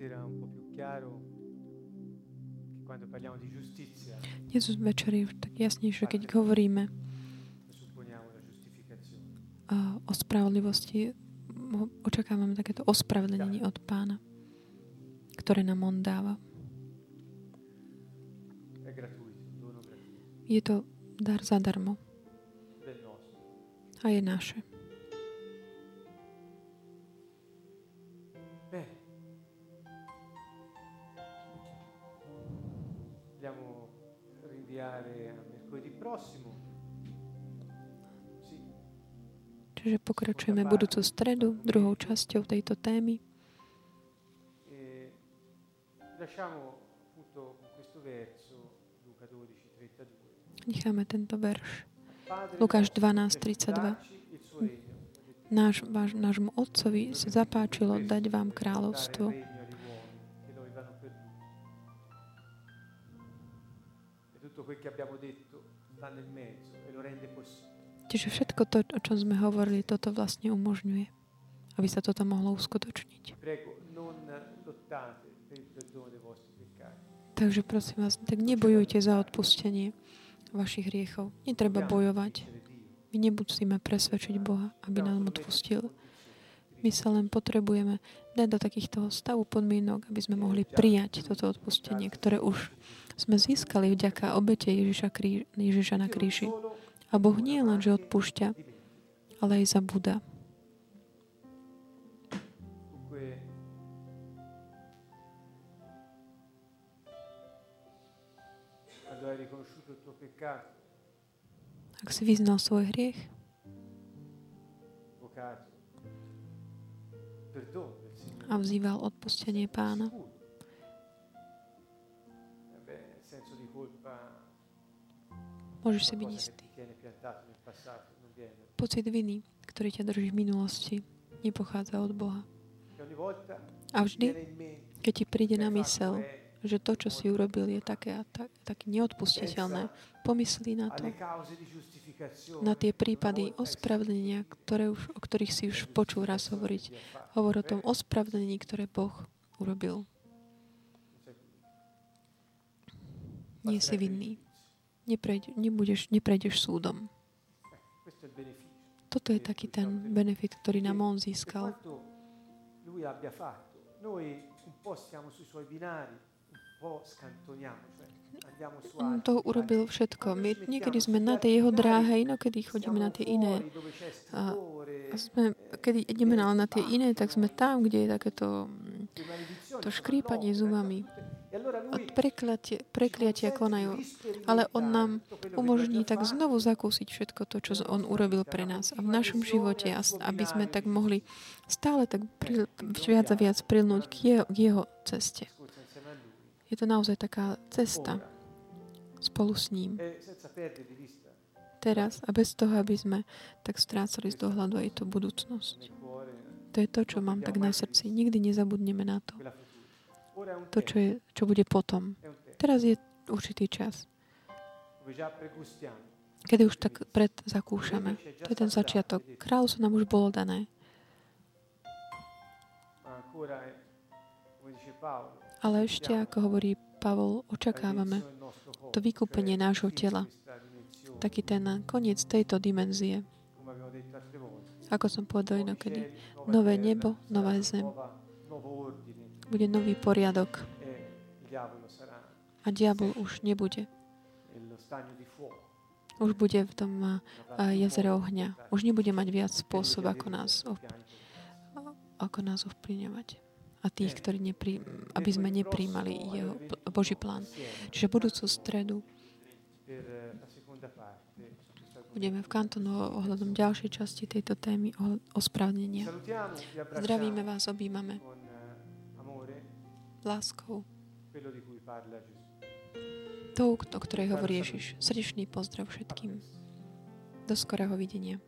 Stasera un po' più chiaro che quando parliamo di giustizia. Dnes večer je tak jasnejšie, keď hovoríme o spravodlivosti, očakávame takéto ospravedlnenie od pána, ktoré nám on dáva. Je to dar zadarmo. A je naše. Čiže pokračujeme budúcu stredu druhou časťou tejto témy. e lasciamo appunto con questo verso, Luca 12, 32. Necháme tento verš Lukáš 12.32. Náš, váš, nášmu otcovi sa zapáčilo dať vám kráľovstvo. Čiže všetko to, o čom sme hovorili, toto vlastne umožňuje, aby sa toto mohlo uskutočniť. Takže prosím vás, tak nebojujte za odpustenie vašich hriechov. Netreba bojovať. My nemusíme presvedčiť Boha, aby nám odpustil. My sa len potrebujeme dať do takýchto stavu podmienok, aby sme mohli prijať toto odpustenie, ktoré už sme získali vďaka obete Ježiša, krí, Ježiša na kríži. A Boh nie len, že odpúšťa, ale aj zabúda. Ak si vyznal svoj hriech, a vzýval odpustenie pána, môžeš si byť istý. Pocit viny, ktorý ťa drží v minulosti, nepochádza od Boha. A vždy, keď ti príde na mysel, že to, čo si urobil, je také, tak, také neodpustiteľné. Pomyslí na to, na tie prípady ospravedlenia, ktoré už, o ktorých si už počul raz hovoriť. Hovor o tom ospravedlení, ktoré Boh urobil. Nie si vinný. Nepreď, nebudeš, neprejdeš súdom. Toto je taký ten benefit, ktorý nám on získal. On to urobil všetko. My niekedy sme na tej jeho dráhe, inokedy chodíme na tie iné. A sme, keď ideme na, na tie iné, tak sme tam, kde je takéto to škrípanie zubami. Od prekliatia, prekliatia konajú. Ale on nám umožní tak znovu zakúsiť všetko to, čo on urobil pre nás a v našom živote, aby sme tak mohli stále tak pri, viac a viac prilnúť k jeho, k jeho ceste. Je to naozaj taká cesta spolu s ním. Teraz a bez toho, aby sme tak strácali z dohľadu aj tú budúcnosť. To je to, čo mám tak na srdci. Nikdy nezabudneme na to. To, čo, je, čo bude potom. Teraz je určitý čas. Kedy už tak pred zakúšame. To je ten začiatok. Kráľovstvo nám už bolo dané. Ale ešte, ako hovorí Pavol, očakávame to vykúpenie nášho tela. Taký ten koniec tejto dimenzie. Ako som povedal inokedy, nové nebo, nová zem. Bude nový poriadok. A diabol už nebude. Už bude v tom jazere ohňa. Už nebude mať viac spôsob, ako nás, ako nás ovplyvňovať a tých, ktorí neprí, aby sme nepríjmali jeho Boží plán. Čiže budúcu stredu budeme v kantonu ohľadom ďalšej časti tejto témy o ospravnenia. Zdravíme vás, objímame láskou tou, o ktorej hovorí Ježiš. Srdečný pozdrav všetkým. Do skorého videnia.